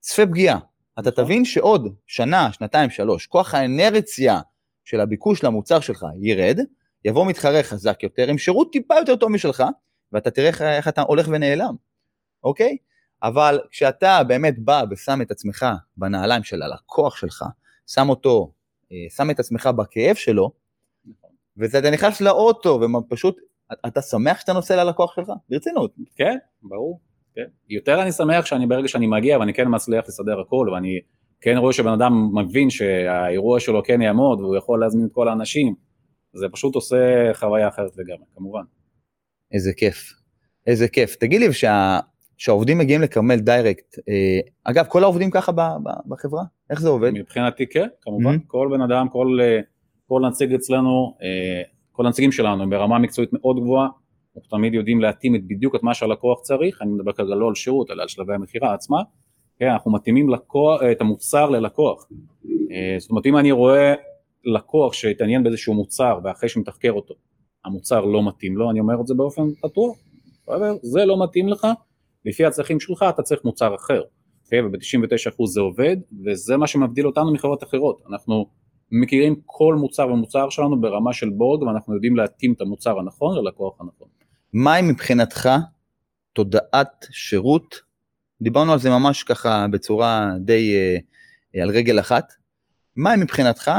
Speaker 1: צפה פגיעה. אתה נכון. תבין שעוד שנה, שנתיים, שלוש, כוח האנרציה של הביקוש למוצר שלך ירד, יבוא מתחרה חזק יותר עם שירות טיפה יותר טוב משלך, ואתה תראה איך אתה הולך ונעלם, אוקיי? אבל כשאתה באמת בא ושם את עצמך בנעליים של הלקוח שלך, שם אותו שם את עצמך בכאב שלו. ואתה נכנס לאוטו ופשוט, אתה שמח שאתה נוסע ללקוח שלך? ברצינות.
Speaker 2: כן, ברור. כן. יותר אני שמח שאני ברגע שאני מגיע ואני כן מצליח לסדר הכל ואני כן רואה שבן אדם מבין שהאירוע שלו כן יעמוד והוא יכול להזמין את כל האנשים, זה פשוט עושה חוויה אחרת לגמרי, כמובן.
Speaker 1: איזה כיף, איזה כיף. תגיד לי, שה... שהעובדים מגיעים לכרמל דיירקט, אה, אגב, כל העובדים ככה בחברה? איך זה עובד?
Speaker 2: מבחינתי כן, כמובן, mm-hmm. כל בן אדם, כל, אה, כל נציג אצלנו, אה, כל הנציגים שלנו הם ברמה מקצועית מאוד גבוהה, אנחנו תמיד יודעים להתאים את בדיוק את מה שהלקוח צריך, אני מדבר כרגע לא על שירות, אלא על שלבי המכירה עצמה, כן, אנחנו מתאימים לקוח, את המוצר ללקוח. זאת אומרת, אם אני רואה לקוח שהתעניין באיזשהו מוצר ואחרי שמתחקר אותו, המוצר לא מתאים לו, אני אומר את זה באופן פתוח, זה לא מתאים לך, לפי הצרכים שלך אתה צריך מוצר אחר, okay? אוקיי? וב-99% זה עובד, וזה מה שמבדיל אותנו מחברות אחרות, אנחנו מכירים כל מוצר ומוצר שלנו ברמה של בורד, ואנחנו יודעים להתאים את המוצר הנכון ללקוח הנכון.
Speaker 1: מהי מבחינתך תודעת שירות, דיברנו על זה ממש ככה בצורה די אה, על רגל אחת, מהי מבחינתך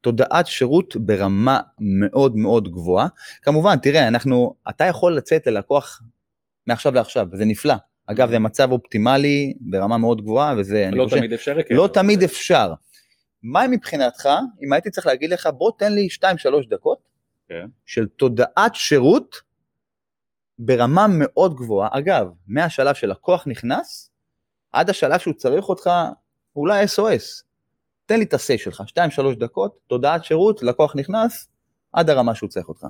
Speaker 1: תודעת שירות ברמה מאוד מאוד גבוהה. כמובן, תראה, אנחנו, אתה יכול לצאת ללקוח מעכשיו לעכשיו, וזה נפלא. אגב, זה מצב אופטימלי ברמה מאוד גבוהה, וזה...
Speaker 2: לא תמיד אפשר.
Speaker 1: כן. לא תמיד אפשר. מה מבחינתך, אם הייתי צריך להגיד לך, בוא תן לי 2-3 דקות כן. של תודעת שירות ברמה מאוד גבוהה. אגב, מהשלב שלקוח נכנס, עד השלב שהוא צריך אותך, אולי SOS. תן לי את ה-say שלך, 2-3 דקות, תודעת שירות, לקוח נכנס, עד הרמה שהוא צריך אותך.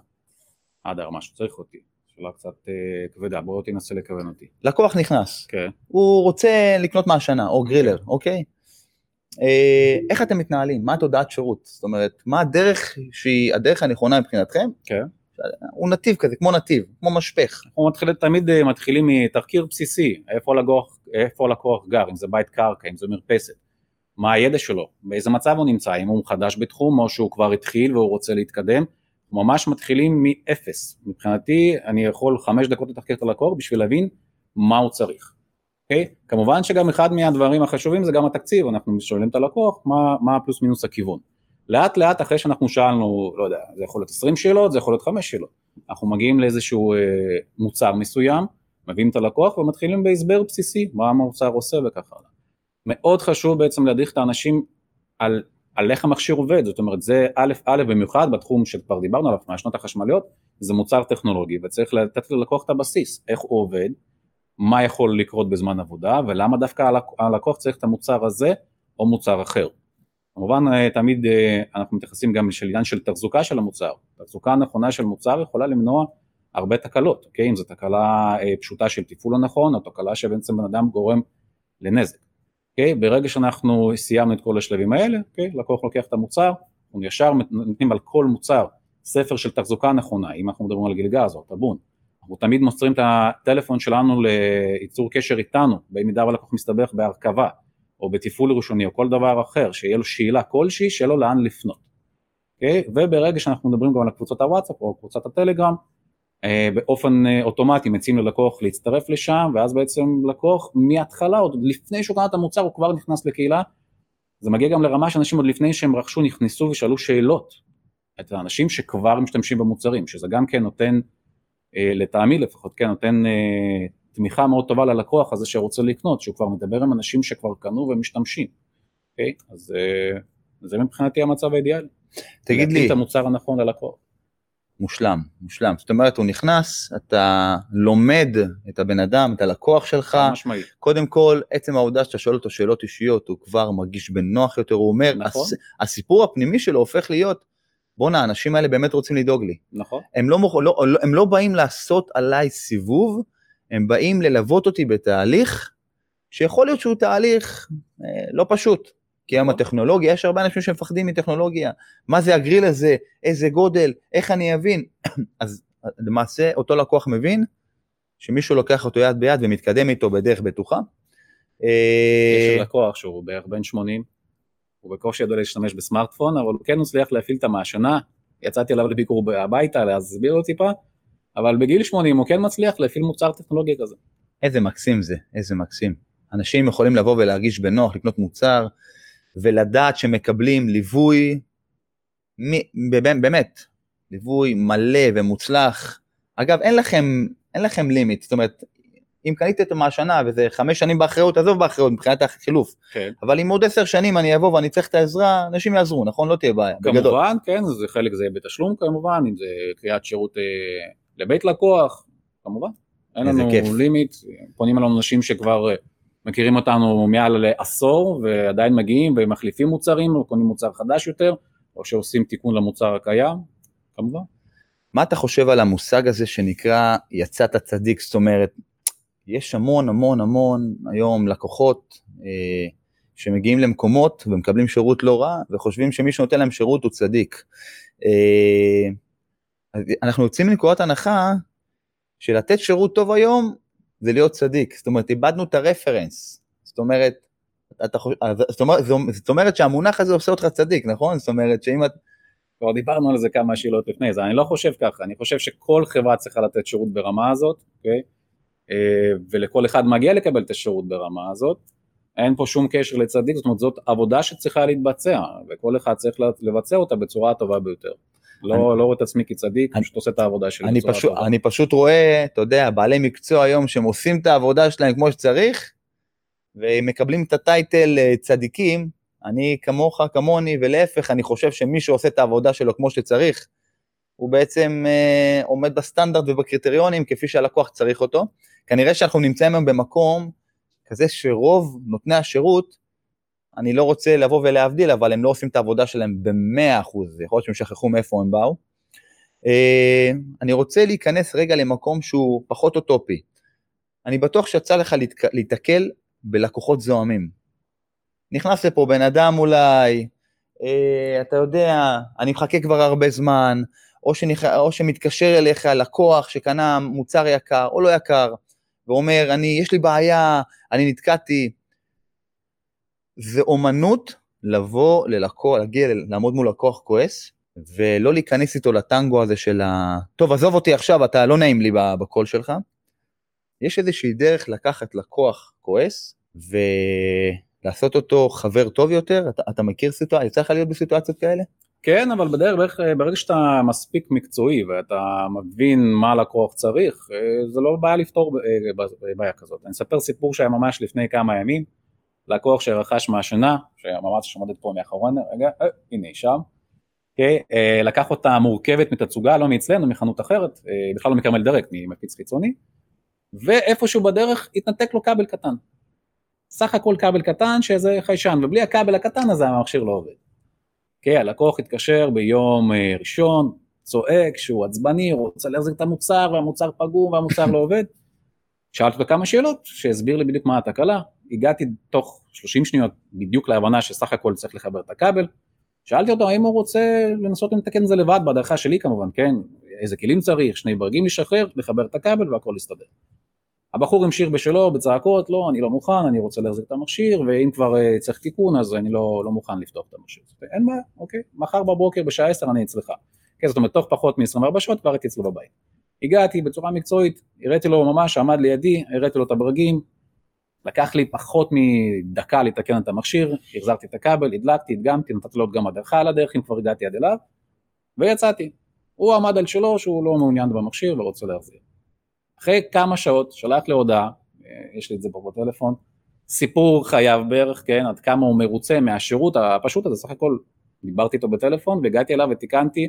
Speaker 2: עד הרמה שהוא צריך אותי. שאלה קצת אה, כבדה, בוא תנסה לכוון אותי.
Speaker 1: לקוח נכנס, כן. הוא רוצה לקנות מהשנה, או גרילר, כן. אוקיי? אה, איך אתם מתנהלים? מה התודעת שירות? זאת אומרת, מה הדרך שהיא הדרך הנכונה מבחינתכם?
Speaker 2: כן.
Speaker 1: הוא נתיב כזה, כמו נתיב, כמו משפך.
Speaker 2: אנחנו מתחיל, תמיד אה, מתחילים מתחקיר בסיסי, איפה הלקוח, איפה הלקוח גר, אם זה בית קרקע, אם זה מרפסת, מה הידע שלו, באיזה מצב הוא נמצא, אם הוא חדש בתחום או שהוא כבר התחיל והוא רוצה להתקדם, ממש מתחילים מאפס. מבחינתי אני יכול חמש דקות לתחקר את הלקוח בשביל להבין מה הוא צריך. Okay? אוקיי? כמובן שגם אחד מהדברים החשובים זה גם התקציב, אנחנו שואלים את הלקוח מה, מה פלוס מינוס הכיוון. לאט לאט אחרי שאנחנו שאלנו, לא יודע, זה יכול להיות 20 שאלות, זה יכול להיות 5 שאלות. אנחנו מגיעים לאיזשהו אה, מוצר מסוים, מביאים את הלקוח ומתחילים בהסבר בסיסי, מה המוצר עושה וכך הלאה. מאוד חשוב בעצם להדריך את האנשים על על איך המכשיר עובד, זאת אומרת זה א' א' במיוחד בתחום שכבר דיברנו עליו מהשנות החשמליות, זה מוצר טכנולוגי וצריך לתת ללקוח את הבסיס, איך הוא עובד, מה יכול לקרות בזמן עבודה ולמה דווקא הלקוח צריך את המוצר הזה או מוצר אחר. כמובן אה, תמיד אה, אנחנו מתייחסים גם לעניין של תחזוקה של המוצר, תחזוקה נכונה של מוצר יכולה למנוע הרבה תקלות, אוקיי? אם זו תקלה אה, פשוטה של טיפול הנכון או תקלה שבעצם בן אדם גורם לנזק. אוקיי? ברגע שאנחנו סיימנו את כל השלבים האלה, אוקיי? לקוח לוקח את המוצר, אנחנו ישר נותנים על כל מוצר ספר של תחזוקה נכונה, אם אנחנו מדברים על גלגז או טבון, אנחנו תמיד מוסרים את הטלפון שלנו ליצור קשר איתנו, במידה והלקוח מסתבך בהרכבה, או בתפעול ראשוני או כל דבר אחר, שיהיה לו שאלה כלשהי, שיהיה לו לאן לפנות. אוקיי? וברגע שאנחנו מדברים גם על קבוצות הוואטסאפ או קבוצת הטלגרם, באופן אה, אוטומטי מציעים ללקוח להצטרף לשם ואז בעצם לקוח מההתחלה עוד לפני שהוא קנה את המוצר הוא כבר נכנס לקהילה. זה מגיע גם לרמה שאנשים עוד לפני שהם רכשו נכנסו ושאלו שאלות את האנשים שכבר משתמשים במוצרים שזה גם כן נותן אה, לטעמי לפחות כן נותן תמיכה מאוד טובה ללקוח הזה שרוצה לקנות שהוא כבר מדבר עם אנשים שכבר קנו ומשתמשים. אוקיי? אז זה מבחינתי המצב האידיאלי.
Speaker 1: תגיד לי
Speaker 2: את המוצר הנכון ללקוח
Speaker 1: מושלם, מושלם. זאת אומרת, הוא נכנס, אתה לומד את הבן אדם, את הלקוח שלך.
Speaker 2: משמעית.
Speaker 1: קודם כל, עצם העובדה שאתה שואל אותו שאלות אישיות, הוא כבר מרגיש בנוח יותר, הוא אומר, נכון. הס, הסיפור הפנימי שלו הופך להיות, בואנה, האנשים האלה באמת רוצים לדאוג לי.
Speaker 2: נכון.
Speaker 1: הם לא, לא, לא, הם לא באים לעשות עליי סיבוב, הם באים ללוות אותי בתהליך, שיכול להיות שהוא תהליך אה, לא פשוט. כי היום הטכנולוגיה, יש הרבה אנשים שמפחדים מטכנולוגיה, מה זה הגריל הזה, איזה גודל, איך אני אבין, (coughs) אז למעשה אותו לקוח מבין שמישהו לוקח אותו יד ביד ומתקדם איתו בדרך בטוחה.
Speaker 2: יש אה, לקוח שהוא בערך בן 80, הוא בקושי ידע להשתמש בסמארטפון, אבל הוא כן מצליח להפעיל את המעשנה, יצאתי אליו לביקור הביתה להסביר לו טיפה, אבל בגיל 80 הוא כן מצליח להפעיל מוצר טכנולוגיה כזה.
Speaker 1: איזה מקסים זה, איזה מקסים. אנשים יכולים לבוא ולהרגיש בנוח לקנות מוצר, ולדעת שמקבלים ליווי, באמת, ליווי מלא ומוצלח. אגב, אין לכם, אין לכם לימיט, זאת אומרת, אם קניתם מהשנה וזה חמש שנים באחריות, עזוב באחריות מבחינת החילוף. כן. אבל אם עוד עשר שנים אני אבוא ואני צריך את העזרה, אנשים יעזרו, נכון? לא תהיה בעיה.
Speaker 2: כמובן, בגדול. כן, זה חלק זה בתשלום כמובן, אם זה קריאת שירות אה, לבית לקוח, כמובן. אין לנו כיף. לימיט, פונים אלינו אנשים שכבר אה, מכירים אותנו מעל עשור ועדיין מגיעים ומחליפים מוצרים או קונים מוצר חדש יותר, או שעושים תיקון למוצר הקיים, כמובן.
Speaker 1: מה אתה חושב על המושג הזה שנקרא יצאת צדיק? זאת אומרת, יש המון המון המון היום לקוחות אה, שמגיעים למקומות ומקבלים שירות לא רע וחושבים שמי שנותן להם שירות הוא צדיק. אה, אנחנו יוצאים מנקודת הנחה שלתת שירות טוב היום זה להיות צדיק, זאת אומרת איבדנו את הרפרנס, זאת אומרת, אתה חושב, זאת, אומרת, זאת אומרת שהמונח הזה עושה אותך צדיק, נכון? זאת אומרת שאם את...
Speaker 2: כבר דיברנו על זה כמה שאלות לפני זה, אני לא חושב ככה, אני חושב שכל חברה צריכה לתת שירות ברמה הזאת, אוקיי? אה, ולכל אחד מגיע לקבל את השירות ברמה הזאת, אין פה שום קשר לצדיק, זאת אומרת זאת עבודה שצריכה להתבצע, וכל אחד צריך לבצע אותה בצורה הטובה ביותר. לא, אני, לא רואה את עצמי כצדיק, אני פשוט עושה את העבודה שלי
Speaker 1: בצורה פשוט, טובה. אני פשוט רואה, אתה יודע, בעלי מקצוע היום שהם עושים את העבודה שלהם כמו שצריך, ומקבלים את הטייטל אה, צדיקים, אני כמוך, כמוני, ולהפך, אני חושב שמי שעושה את העבודה שלו כמו שצריך, הוא בעצם אה, עומד בסטנדרט ובקריטריונים כפי שהלקוח צריך אותו. כנראה שאנחנו נמצאים היום במקום כזה שרוב נותני השירות, אני לא רוצה לבוא ולהבדיל, אבל הם לא עושים את העבודה שלהם ב-100%, יכול להיות שהם שכחו מאיפה הם באו. אה, אני רוצה להיכנס רגע למקום שהוא פחות אוטופי. אני בטוח שיצא לך להתקל בלקוחות זוהמים. נכנס לפה בן אדם אולי, אה, אתה יודע, אני מחכה כבר הרבה זמן, או, שנכ... או שמתקשר אליך לקוח שקנה מוצר יקר או לא יקר, ואומר, אני, יש לי בעיה, אני נתקעתי. זה אומנות לבוא ללקוח, להגיע, לעמוד מול לקוח כועס, ולא להיכנס איתו לטנגו הזה של ה... טוב, עזוב אותי עכשיו, אתה לא נעים לי בקול שלך. יש איזושהי דרך לקחת לקוח כועס, ולעשות אותו חבר טוב יותר. אתה, אתה מכיר סיטואציה, יצא לך להיות בסיטואציות כאלה?
Speaker 2: כן, אבל בדרך, ברגע שאתה מספיק מקצועי ואתה מבין מה הלקוח צריך, אה, זה לא בעיה לפתור אה, בעיה כזאת. אני אספר סיפור שהיה ממש לפני כמה ימים, לקוח שרכש מהשנה, שממש שעומדת פה מאחרון, רגע, אה, הנה היא שם, okay, אוקיי, אה, לקח אותה מורכבת מתצוגה, לא מאצלנו, מחנות אחרת, אה, בכלל לא מכרמל דרק, ממפיץ חיצוני, ואיפשהו בדרך התנתק לו כבל קטן. סך הכל כבל קטן שזה חיישן, ובלי הכבל הקטן הזה המכשיר לא עובד. כן, הלקוח התקשר ביום אה, ראשון, צועק שהוא עצבני, רוצה להחזיק את המוצר והמוצר פגום והמוצר לא עובד. שאלתי אותו כמה שאלות, שהסביר לי בדיוק מה התקלה, הגעתי תוך 30 שניות בדיוק להבנה שסך הכל צריך לחבר את הכבל, שאלתי אותו האם הוא רוצה לנסות לתקן את זה לבד, בהדרכה שלי כמובן, כן, איזה כלים צריך, שני ברגים לשחרר, לחבר את הכבל והכל יסתדר. הבחור המשיך בשלו בצעקות, לא, אני לא מוכן, אני רוצה להחזיק את המכשיר, ואם כבר uh, צריך תיקון אז אני לא, לא מוכן לפתוח את המכשיר. אין בעיה, אוקיי, מחר בבוקר בשעה 10 אני אצלך. כן, זאת אומרת, תוך פחות מ-24 שעות כבר הייתי אצלו בבית. הגעתי בצורה מקצועית, הראיתי לו ממש, עמד לידי, הראיתי לו את הברגים, לקח לי פחות מדקה לתקן את המכשיר, החזרתי את הכבל, הדלקתי, הדגמתי, נתתי לו גם הדרכה על הדרך, אם כבר הגעתי עד אליו, ויצאתי. הוא עמד על שלו שהוא לא מעוניין במכשיר ורוצה להחזיר. אחרי כמה שעות שלח לי הודעה, יש לי את זה פה בטלפון, סיפור חייו בערך, כן, עד כמה הוא מרוצה מהשירות הפשוט הזה, סך הכל דיברתי איתו בטלפון והגעתי אליו ותיקנתי,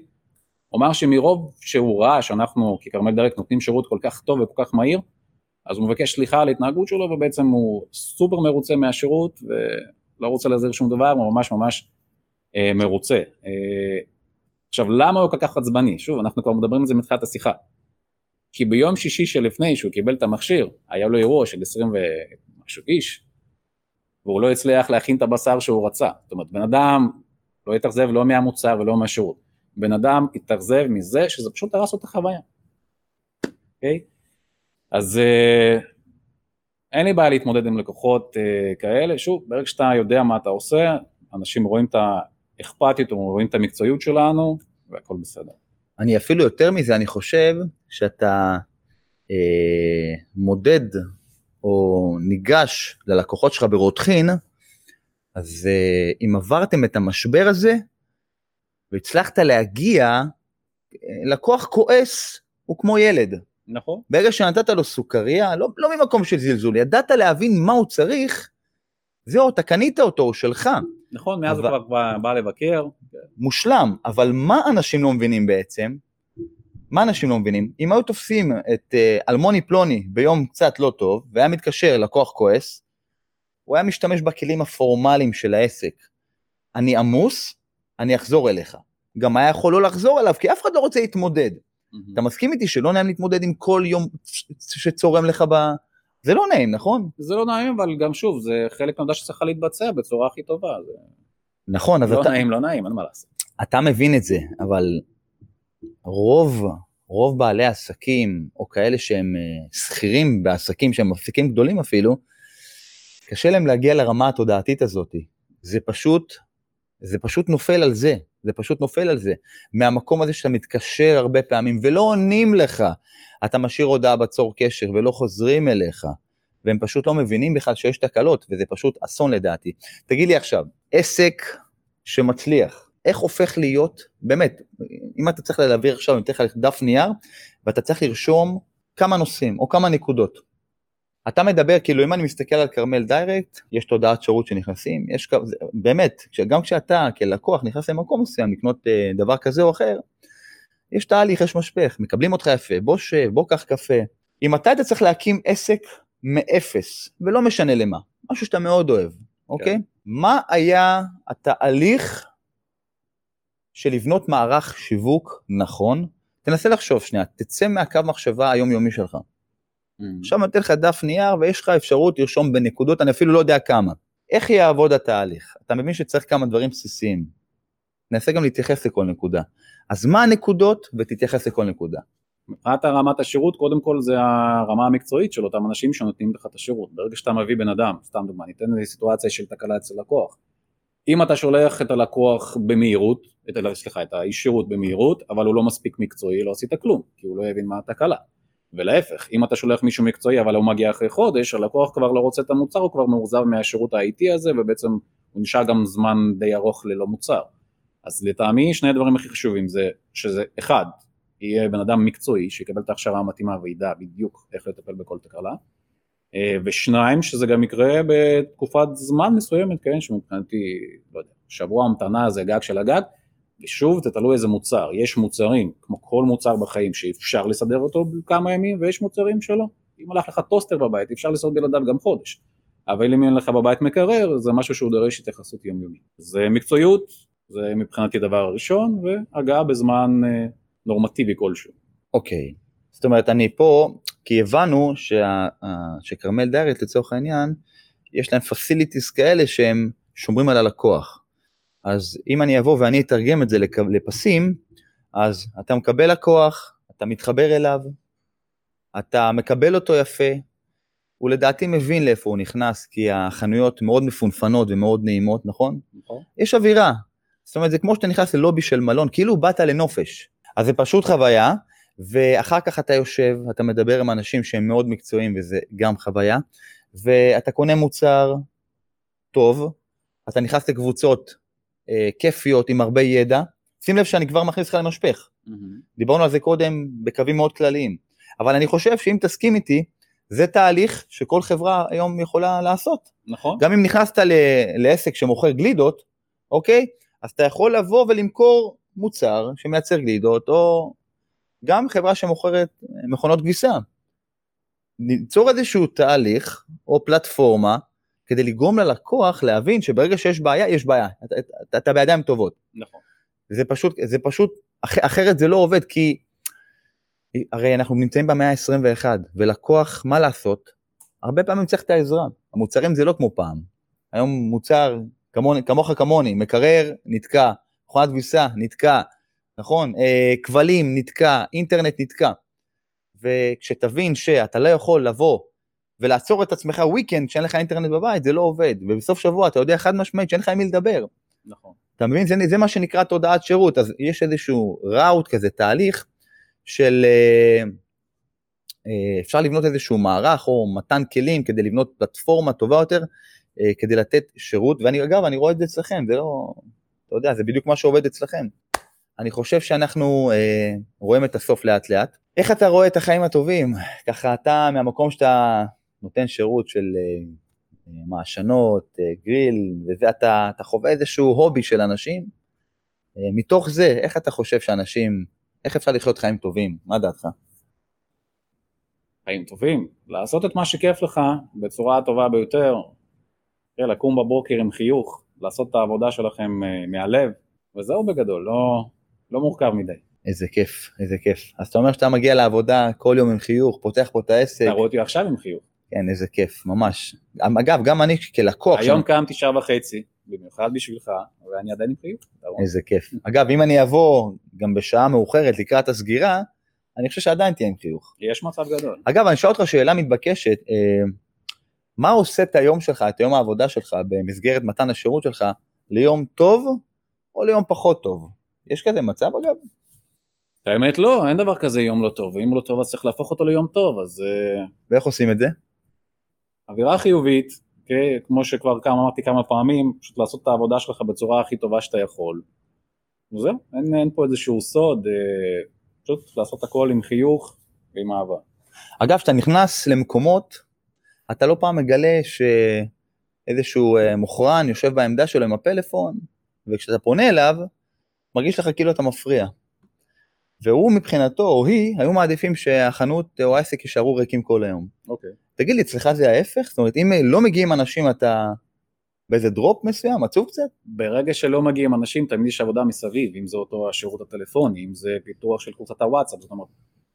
Speaker 2: הוא אמר שמרוב שהוא ראה שאנחנו ככרמל דרק נותנים שירות כל כך טוב וכל כך מהיר, אז הוא מבקש סליחה על ההתנהגות שלו ובעצם הוא סופר מרוצה מהשירות ולא רוצה להזהיר שום דבר, הוא ממש ממש אה, מרוצה. אה, עכשיו למה הוא כל כך עצבני? שוב, אנחנו כבר מדברים על זה מתחילת השיחה. כי ביום שישי שלפני שהוא קיבל את המכשיר, היה לו אירוע של 20 ומשהו איש, והוא לא הצליח להכין את הבשר שהוא רצה. זאת אומרת, בן אדם לא התאכזב לא מהמוצר ולא מהשירות. בן אדם התאכזב מזה שזה פשוט הרס לו את החוויה. אוקיי? Okay? אז uh, אין לי בעיה להתמודד עם לקוחות uh, כאלה. שוב, ברגע שאתה יודע מה אתה עושה, אנשים רואים את האכפתיות, רואים את המקצועיות שלנו, והכל בסדר.
Speaker 1: אני אפילו יותר מזה, אני חושב שאתה אה, מודד או ניגש ללקוחות שלך ברותחין, אז אה, אם עברתם את המשבר הזה, והצלחת להגיע, אה, לקוח כועס הוא כמו ילד.
Speaker 2: נכון.
Speaker 1: ברגע שנתת לו סוכריה, לא, לא ממקום של זלזול, ידעת להבין מה הוא צריך, זהו, אתה קנית אותו, הוא שלך.
Speaker 2: נכון, מאז
Speaker 1: אבל-
Speaker 2: הוא כבר בא- לבקר.
Speaker 1: מושלם, אבל מה אנשים לא מבינים בעצם? מה אנשים לא מבינים? אם היו תופסים את אה, אלמוני פלוני ביום קצת לא טוב, והיה מתקשר לקוח כועס, הוא היה משתמש בכלים הפורמליים של העסק. אני עמוס, אני אחזור אליך. גם היה יכול לא לחזור אליו, כי אף אחד לא רוצה להתמודד. אתה מסכים איתי שלא נעים להתמודד עם כל יום שצורם לך ב... זה לא נעים, נכון?
Speaker 2: זה לא נעים, אבל גם שוב, זה חלק מהעבודה שצריכה להתבצע בצורה הכי טובה. זה
Speaker 1: נכון, אז
Speaker 2: לא
Speaker 1: אתה,
Speaker 2: נעים, לא נעים, אין מה לעשות.
Speaker 1: אתה מבין את זה, אבל רוב, רוב בעלי העסקים, או כאלה שהם אה, שכירים בעסקים שהם מפסיקים גדולים אפילו, קשה להם להגיע לרמה התודעתית הזאת. זה פשוט, זה פשוט נופל על זה, זה פשוט נופל על זה. מהמקום הזה שאתה מתקשר הרבה פעמים ולא עונים לך, אתה משאיר הודעה בצור קשר ולא חוזרים אליך, והם פשוט לא מבינים בכלל שיש תקלות, וזה פשוט אסון לדעתי. תגיד לי עכשיו, עסק שמצליח, איך הופך להיות, באמת, אם אתה צריך להעביר עכשיו, אני אתן לך דף נייר, ואתה צריך לרשום כמה נושאים או כמה נקודות. אתה מדבר, כאילו אם אני מסתכל על כרמל דיירקט, יש תודעת שירות שנכנסים, יש, באמת, גם כשאתה כלקוח נכנס למקום מסוים לקנות אה, דבר כזה או אחר, יש תהליך, יש משפך, מקבלים אותך יפה, בוא שב, בוא קח קפה. אם אתה היית צריך להקים עסק מאפס, ולא משנה למה, משהו שאתה מאוד אוהב, אוקיי? מה היה התהליך של לבנות מערך שיווק נכון? תנסה לחשוב שנייה, תצא מהקו מחשבה היומיומי שלך. עכשיו אני נותן לך דף נייר ויש לך אפשרות לרשום בנקודות, אני אפילו לא יודע כמה. איך יעבוד התהליך? אתה מבין שצריך כמה דברים בסיסיים. ננסה גם להתייחס לכל נקודה. אז מה הנקודות ותתייחס לכל נקודה.
Speaker 2: מבחינת רמת השירות, קודם כל זה הרמה המקצועית של אותם אנשים שנותנים לך את השירות. ברגע שאתה מביא בן אדם, סתם דוגמא, ניתן לי סיטואציה של תקלה אצל לקוח. אם אתה שולח את הלקוח במהירות, את, סליחה, את האיש שירות במהירות, אבל הוא לא מספיק מקצועי, לא עשית כלום, כי הוא לא הבין מה התקלה. ולהפך, אם אתה שולח מישהו מקצועי אבל הוא מגיע אחרי חודש, הלקוח כבר לא רוצה את המוצר, הוא כבר מאוכזב מהשירות האיטי הזה, ובעצם הוא נשאר גם זמן די ארוך ללא מוצר. אז לטעמי שני הדברים הכי חשובים זה שזה אחד, יהיה בן אדם מקצועי שיקבל את ההכשרה המתאימה וידע בדיוק איך לטפל בכל תקלה, אה, ושניים שזה גם יקרה בתקופת זמן מסוימת, כן, שמבחינתי, לא יודע, שבוע המתנה זה גג של הגג, ושוב זה תלוי איזה מוצר, יש מוצרים כמו כל מוצר בחיים שאפשר לסדר אותו בכמה ימים ויש מוצרים שלא, אם הלך לך טוסטר בבית אפשר לעשות בלעדיו גם חודש, אבל אם אין לך בבית מקרר זה משהו שהוא דורש התייחסות יומיומית, זה מקצועיות, זה מבחינתי דבר הראשון, והגעה בזמן אה, נורמטיבי כלשהו.
Speaker 1: אוקיי. זאת אומרת, אני פה, כי הבנו שה, ה- שכרמל דיירקט לצורך העניין, יש להם פסיליטיס כאלה שהם שומרים על הלקוח. אז אם אני אבוא ואני אתרגם את זה לפסים, אז אתה מקבל לקוח, אתה מתחבר אליו, אתה מקבל אותו יפה, הוא לדעתי מבין לאיפה הוא נכנס, כי החנויות מאוד מפונפנות ומאוד נעימות, נכון?
Speaker 2: נכון?
Speaker 1: יש אווירה. זאת אומרת, זה כמו שאתה נכנס ללובי של מלון, כאילו באת לנופש. אז זה פשוט חוויה, ואחר כך אתה יושב, אתה מדבר עם אנשים שהם מאוד מקצועיים, וזה גם חוויה, ואתה קונה מוצר טוב, אתה נכנס לקבוצות כיפיות עם הרבה ידע, שים לב שאני כבר מכניס אותך למשפך. דיברנו על זה קודם בקווים מאוד כלליים, אבל אני חושב שאם תסכים איתי, זה תהליך שכל חברה היום יכולה לעשות.
Speaker 2: נכון?
Speaker 1: גם אם נכנסת ל- לעסק שמוכר גלידות, אוקיי? אז אתה יכול לבוא ולמכור מוצר שמייצר גלידות, או גם חברה שמוכרת מכונות כביסה. ליצור איזשהו תהליך או פלטפורמה כדי לגרום ללקוח להבין שברגע שיש בעיה, יש בעיה. אתה, אתה, אתה בידיים טובות.
Speaker 2: נכון.
Speaker 1: זה פשוט, זה פשוט, אח, אחרת זה לא עובד, כי הרי אנחנו נמצאים במאה ה-21, ולקוח, מה לעשות? הרבה פעמים צריך את העזרה. המוצרים זה לא כמו פעם. היום מוצר כמוני, כמוך כמוני, מקרר, נתקע, מכונת כביסה, נתקע, נכון? אה, כבלים, נתקע, אינטרנט, נתקע. וכשתבין שאתה לא יכול לבוא ולעצור את עצמך וויקנד כשאין לך אינטרנט בבית, זה לא עובד. ובסוף שבוע אתה יודע חד משמעית שאין לך עם מי לדבר.
Speaker 2: נכון.
Speaker 1: אתה מבין? זה, זה מה שנקרא תודעת שירות, אז יש איזשהו ראוט כזה, תהליך של אה, אה, אפשר לבנות איזשהו מערך או מתן כלים כדי לבנות פלטפורמה טובה יותר אה, כדי לתת שירות, ואני אגב, אני רואה את זה אצלכם, זה לא, אתה יודע, זה בדיוק מה שעובד אצלכם. אני חושב שאנחנו אה, רואים את הסוף לאט לאט. איך אתה רואה את החיים הטובים? ככה אתה, מהמקום שאתה נותן שירות של אה, אה מעשנות, אה, גריל, וזה, אתה, אתה חווה איזשהו הובי של אנשים, מתוך זה, איך אתה חושב שאנשים, איך אפשר לחיות חיים טובים? מה דעתך?
Speaker 2: חיים טובים, לעשות את מה שכיף לך בצורה הטובה ביותר, לקום בבוקר עם חיוך, לעשות את העבודה שלכם מהלב, וזהו בגדול, לא, לא מורכב מדי.
Speaker 1: איזה כיף, איזה כיף. אז אתה אומר שאתה מגיע לעבודה כל יום עם חיוך, פותח פה את העסק.
Speaker 2: אתה רואה אותי עכשיו עם חיוך.
Speaker 1: כן, איזה כיף, ממש. אגב, גם אני כלקוח...
Speaker 2: היום קמתי שעה וחצי, במיוחד בשבילך, ואני עדיין עם חיוך.
Speaker 1: איזה כיף. אגב, אם אני אבוא גם בשעה מאוחרת לקראת הסגירה, אני חושב שעדיין תהיה עם חיוך.
Speaker 2: יש מצב גדול.
Speaker 1: אגב, אני אשאל אותך שאלה מתבקשת, אה, מה עושה את היום שלך, את יום העבודה שלך, במסגרת מתן השירות שלך, ליום טוב או ליום פחות טוב? יש כזה מצב אגב?
Speaker 2: האמת לא, אין דבר כזה יום לא טוב, ואם לא טוב אז צריך להפוך אותו ליום טוב, אז... אה,
Speaker 1: ואיך עושים את זה?
Speaker 2: אווירה חיובית, okay, אוקיי? כמו שכבר כמה, אמרתי כמה פעמים, פשוט לעשות את העבודה שלך בצורה הכי טובה שאתה יכול. וזהו, אין, אין פה איזשהו סוד, אה, פשוט לעשות הכל עם חיוך ועם אהבה.
Speaker 1: אגב, כשאתה נכנס למקומות, אתה לא פעם מגלה שאיזשהו אה, מוכרן יושב בעמדה שלו עם הפלאפון, וכשאתה פונה אליו, מרגיש לך כאילו אתה מפריע. והוא מבחינתו, או היא, היו מעדיפים שהחנות או העסק יישארו ריקים כל היום.
Speaker 2: אוקיי. Okay.
Speaker 1: תגיד לי, אצלך זה ההפך? זאת אומרת, אם לא מגיעים אנשים, אתה באיזה דרופ מסוים, עצוב קצת?
Speaker 2: ברגע שלא מגיעים אנשים, תמיד יש עבודה מסביב, אם זה אותו השירות הטלפוני, אם זה פיתוח של קבוצת הוואטסאפ, זאת אומרת,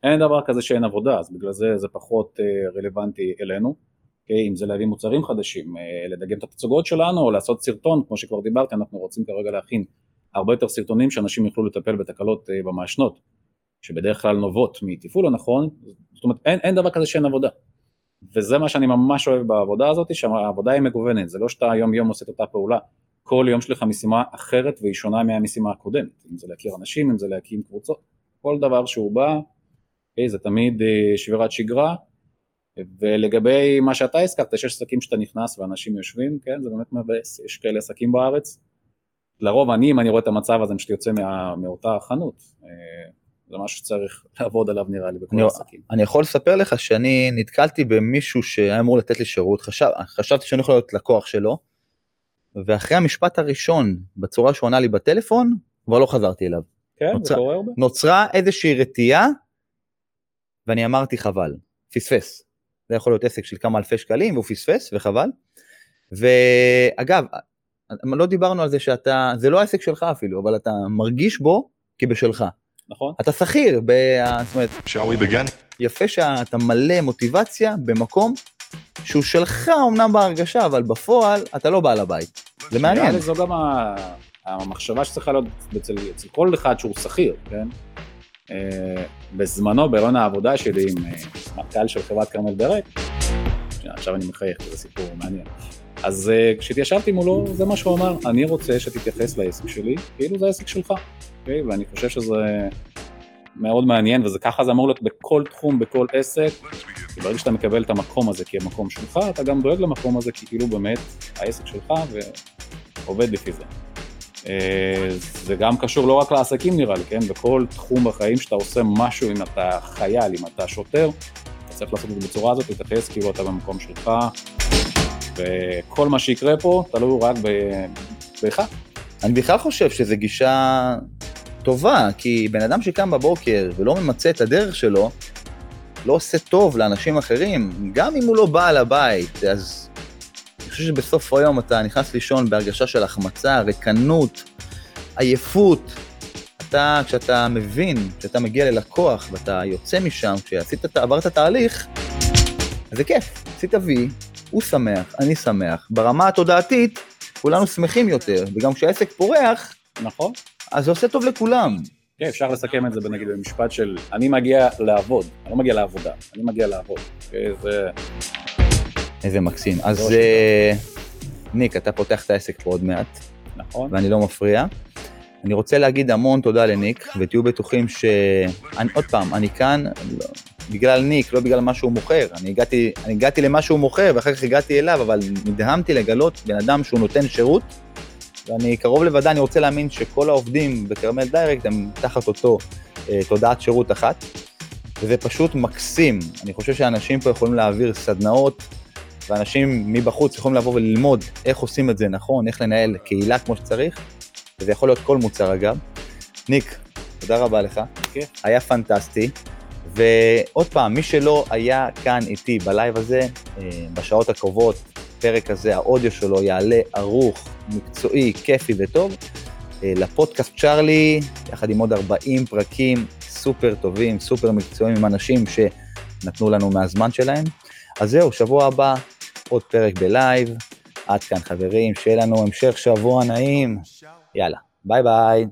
Speaker 2: אין דבר כזה שאין עבודה, אז בגלל זה זה פחות אה, רלוונטי אלינו. okay, אוקיי? אם זה להביא מוצרים חדשים, אה, לדגם את התצוגות שלנו, או לעשות סרטון, כמו שכבר דיברתי, אנחנו רוצים כרגע להכין הרבה יותר סרטונים שאנשים יוכלו לטפל בתקלות אה, במעשנות, שבדרך כלל נובעות מתפעול הנכון, זאת אומרת אין, אין דבר כזה שאין עבודה. וזה מה שאני ממש אוהב בעבודה הזאת, שהעבודה היא מגוונת, זה לא שאתה יום יום עושה את אותה פעולה, כל יום יש לך משימה אחרת והיא שונה מהמשימה הקודמת, אם זה להכיר אנשים, אם זה להקים קבוצות, כל דבר שהוא בא, okay, זה תמיד אה, שבירת שגרה, ולגבי מה שאתה הזכרת, יש עסקים שאתה נכנס ואנשים יושבים, כן, זה באמת מבאס, יש כאלה עסקים בארץ. לרוב אני, אם אני רואה את המצב הזה, אני פשוט יוצא מה, מאותה חנות. אה, זה משהו שצריך לעבוד עליו נראה לי בכל העסקים.
Speaker 1: אני יכול לספר לך שאני נתקלתי במישהו שהיה אמור לתת לי שירות, חשב, חשבתי שאני יכול להיות לקוח שלו, ואחרי המשפט הראשון, בצורה שהוא ענה לי בטלפון, כבר לא חזרתי אליו.
Speaker 2: כן, נוצר, זה קורה הרבה.
Speaker 1: נוצרה איזושהי רתיעה, ואני אמרתי חבל, פספס. זה יכול להיות עסק של כמה אלפי שקלים והוא פספס וחבל. ואגב, לא דיברנו על זה שאתה, זה לא העסק שלך אפילו, אבל אתה מרגיש בו כבשלך.
Speaker 2: נכון.
Speaker 1: אתה שכיר, ב... זאת אומרת, יפה שאתה מלא מוטיבציה במקום שהוא שלך אמנם בהרגשה, אבל בפועל אתה לא בעל הבית. זה מעניין.
Speaker 2: זו גם המחשבה שצריכה להיות אצל, אצל כל אחד שהוא שכיר, כן? אה, בזמנו, בהיריון העבודה שלי עם אה, מנכ"ל של חברת כרמל ברק, עכשיו אני מחייך, זה סיפור מעניין. אז אה, כשהתיישבתי מולו, זה מה שהוא אמר, אני רוצה שתתייחס לעסק שלי, כאילו זה העסק שלך, okay? אוקיי? ואני חושב שזה מאוד מעניין, וזה ככה זה אמור להיות בכל תחום, בכל עסק, כי ברגע שאתה מקבל את המקום הזה כמקום שלך, אתה גם דואג למקום הזה, כי כאילו באמת העסק שלך ועובד לפי זה. אה, זה גם קשור לא רק לעסקים נראה לי, כן? בכל תחום בחיים שאתה עושה משהו, אם אתה חייל, אם אתה שוטר, אתה צריך לעשות את זה בצורה הזאת, להתייחס כאילו אתה במקום שלך, וכל מה שיקרה פה תלוי רק בך.
Speaker 1: אני בכלל חושב שזו גישה טובה, כי בן אדם שקם בבוקר ולא ממצה את הדרך שלו, לא עושה טוב לאנשים אחרים, גם אם הוא לא בעל הבית, אז חושב שבסוף היום אתה נכנס לישון בהרגשה של החמצה, ריקנות, עייפות. אתה, כשאתה מבין, כשאתה מגיע ללקוח ואתה יוצא משם, כשעשית, עברת תהליך, זה כיף, עשית וי, הוא שמח, אני שמח. ברמה התודעתית, כולנו שמחים יותר, וגם כשהעסק פורח,
Speaker 2: נכון.
Speaker 1: אז זה עושה טוב לכולם.
Speaker 2: כן, אפשר לסכם את זה נגיד במשפט של אני מגיע לעבוד, אני לא מגיע לעבודה, אני מגיע לעבוד. כן, זה...
Speaker 1: איזה מקסים. אז אה, ניק, אתה פותח את העסק פה עוד מעט.
Speaker 2: נכון.
Speaker 1: ואני לא מפריע. אני רוצה להגיד המון תודה לניק, ותהיו בטוחים ש... אני, עוד פעם, אני כאן, לא, בגלל ניק, לא בגלל מה שהוא מוכר. אני הגעתי, אני הגעתי למה שהוא מוכר ואחר כך הגעתי אליו, אבל נדהמתי לגלות בן אדם שהוא נותן שירות, ואני קרוב לוודאי, אני רוצה להאמין שכל העובדים בכרמל דיירקט הם תחת אותו אה, תודעת שירות אחת, וזה פשוט מקסים. אני חושב שאנשים פה יכולים להעביר סדנאות, ואנשים מבחוץ יכולים לבוא וללמוד איך עושים את זה נכון, איך לנהל קהילה כמו שצריך, וזה יכול להיות כל מוצר אגב. ניק, תודה רבה לך,
Speaker 2: כיף.
Speaker 1: היה פנטסטי. ועוד פעם, מי שלא היה כאן איתי ב live הזה, אה, בשעות הקרובות, פרק הזה, האודיו שלו יעלה ערוך, מקצועי, כיפי וטוב. אה, לפודקאסט צ'ארלי, יחד עם עוד 40 פרקים סופר טובים, סופר מקצועיים עם אנשים שנתנו לנו מהזמן שלהם. אז זהו, שבוע הבא עוד פרק ב live. עד כאן חברים, שיהיה לנו המשך שבוע נעים. יאללה, ביי ביי.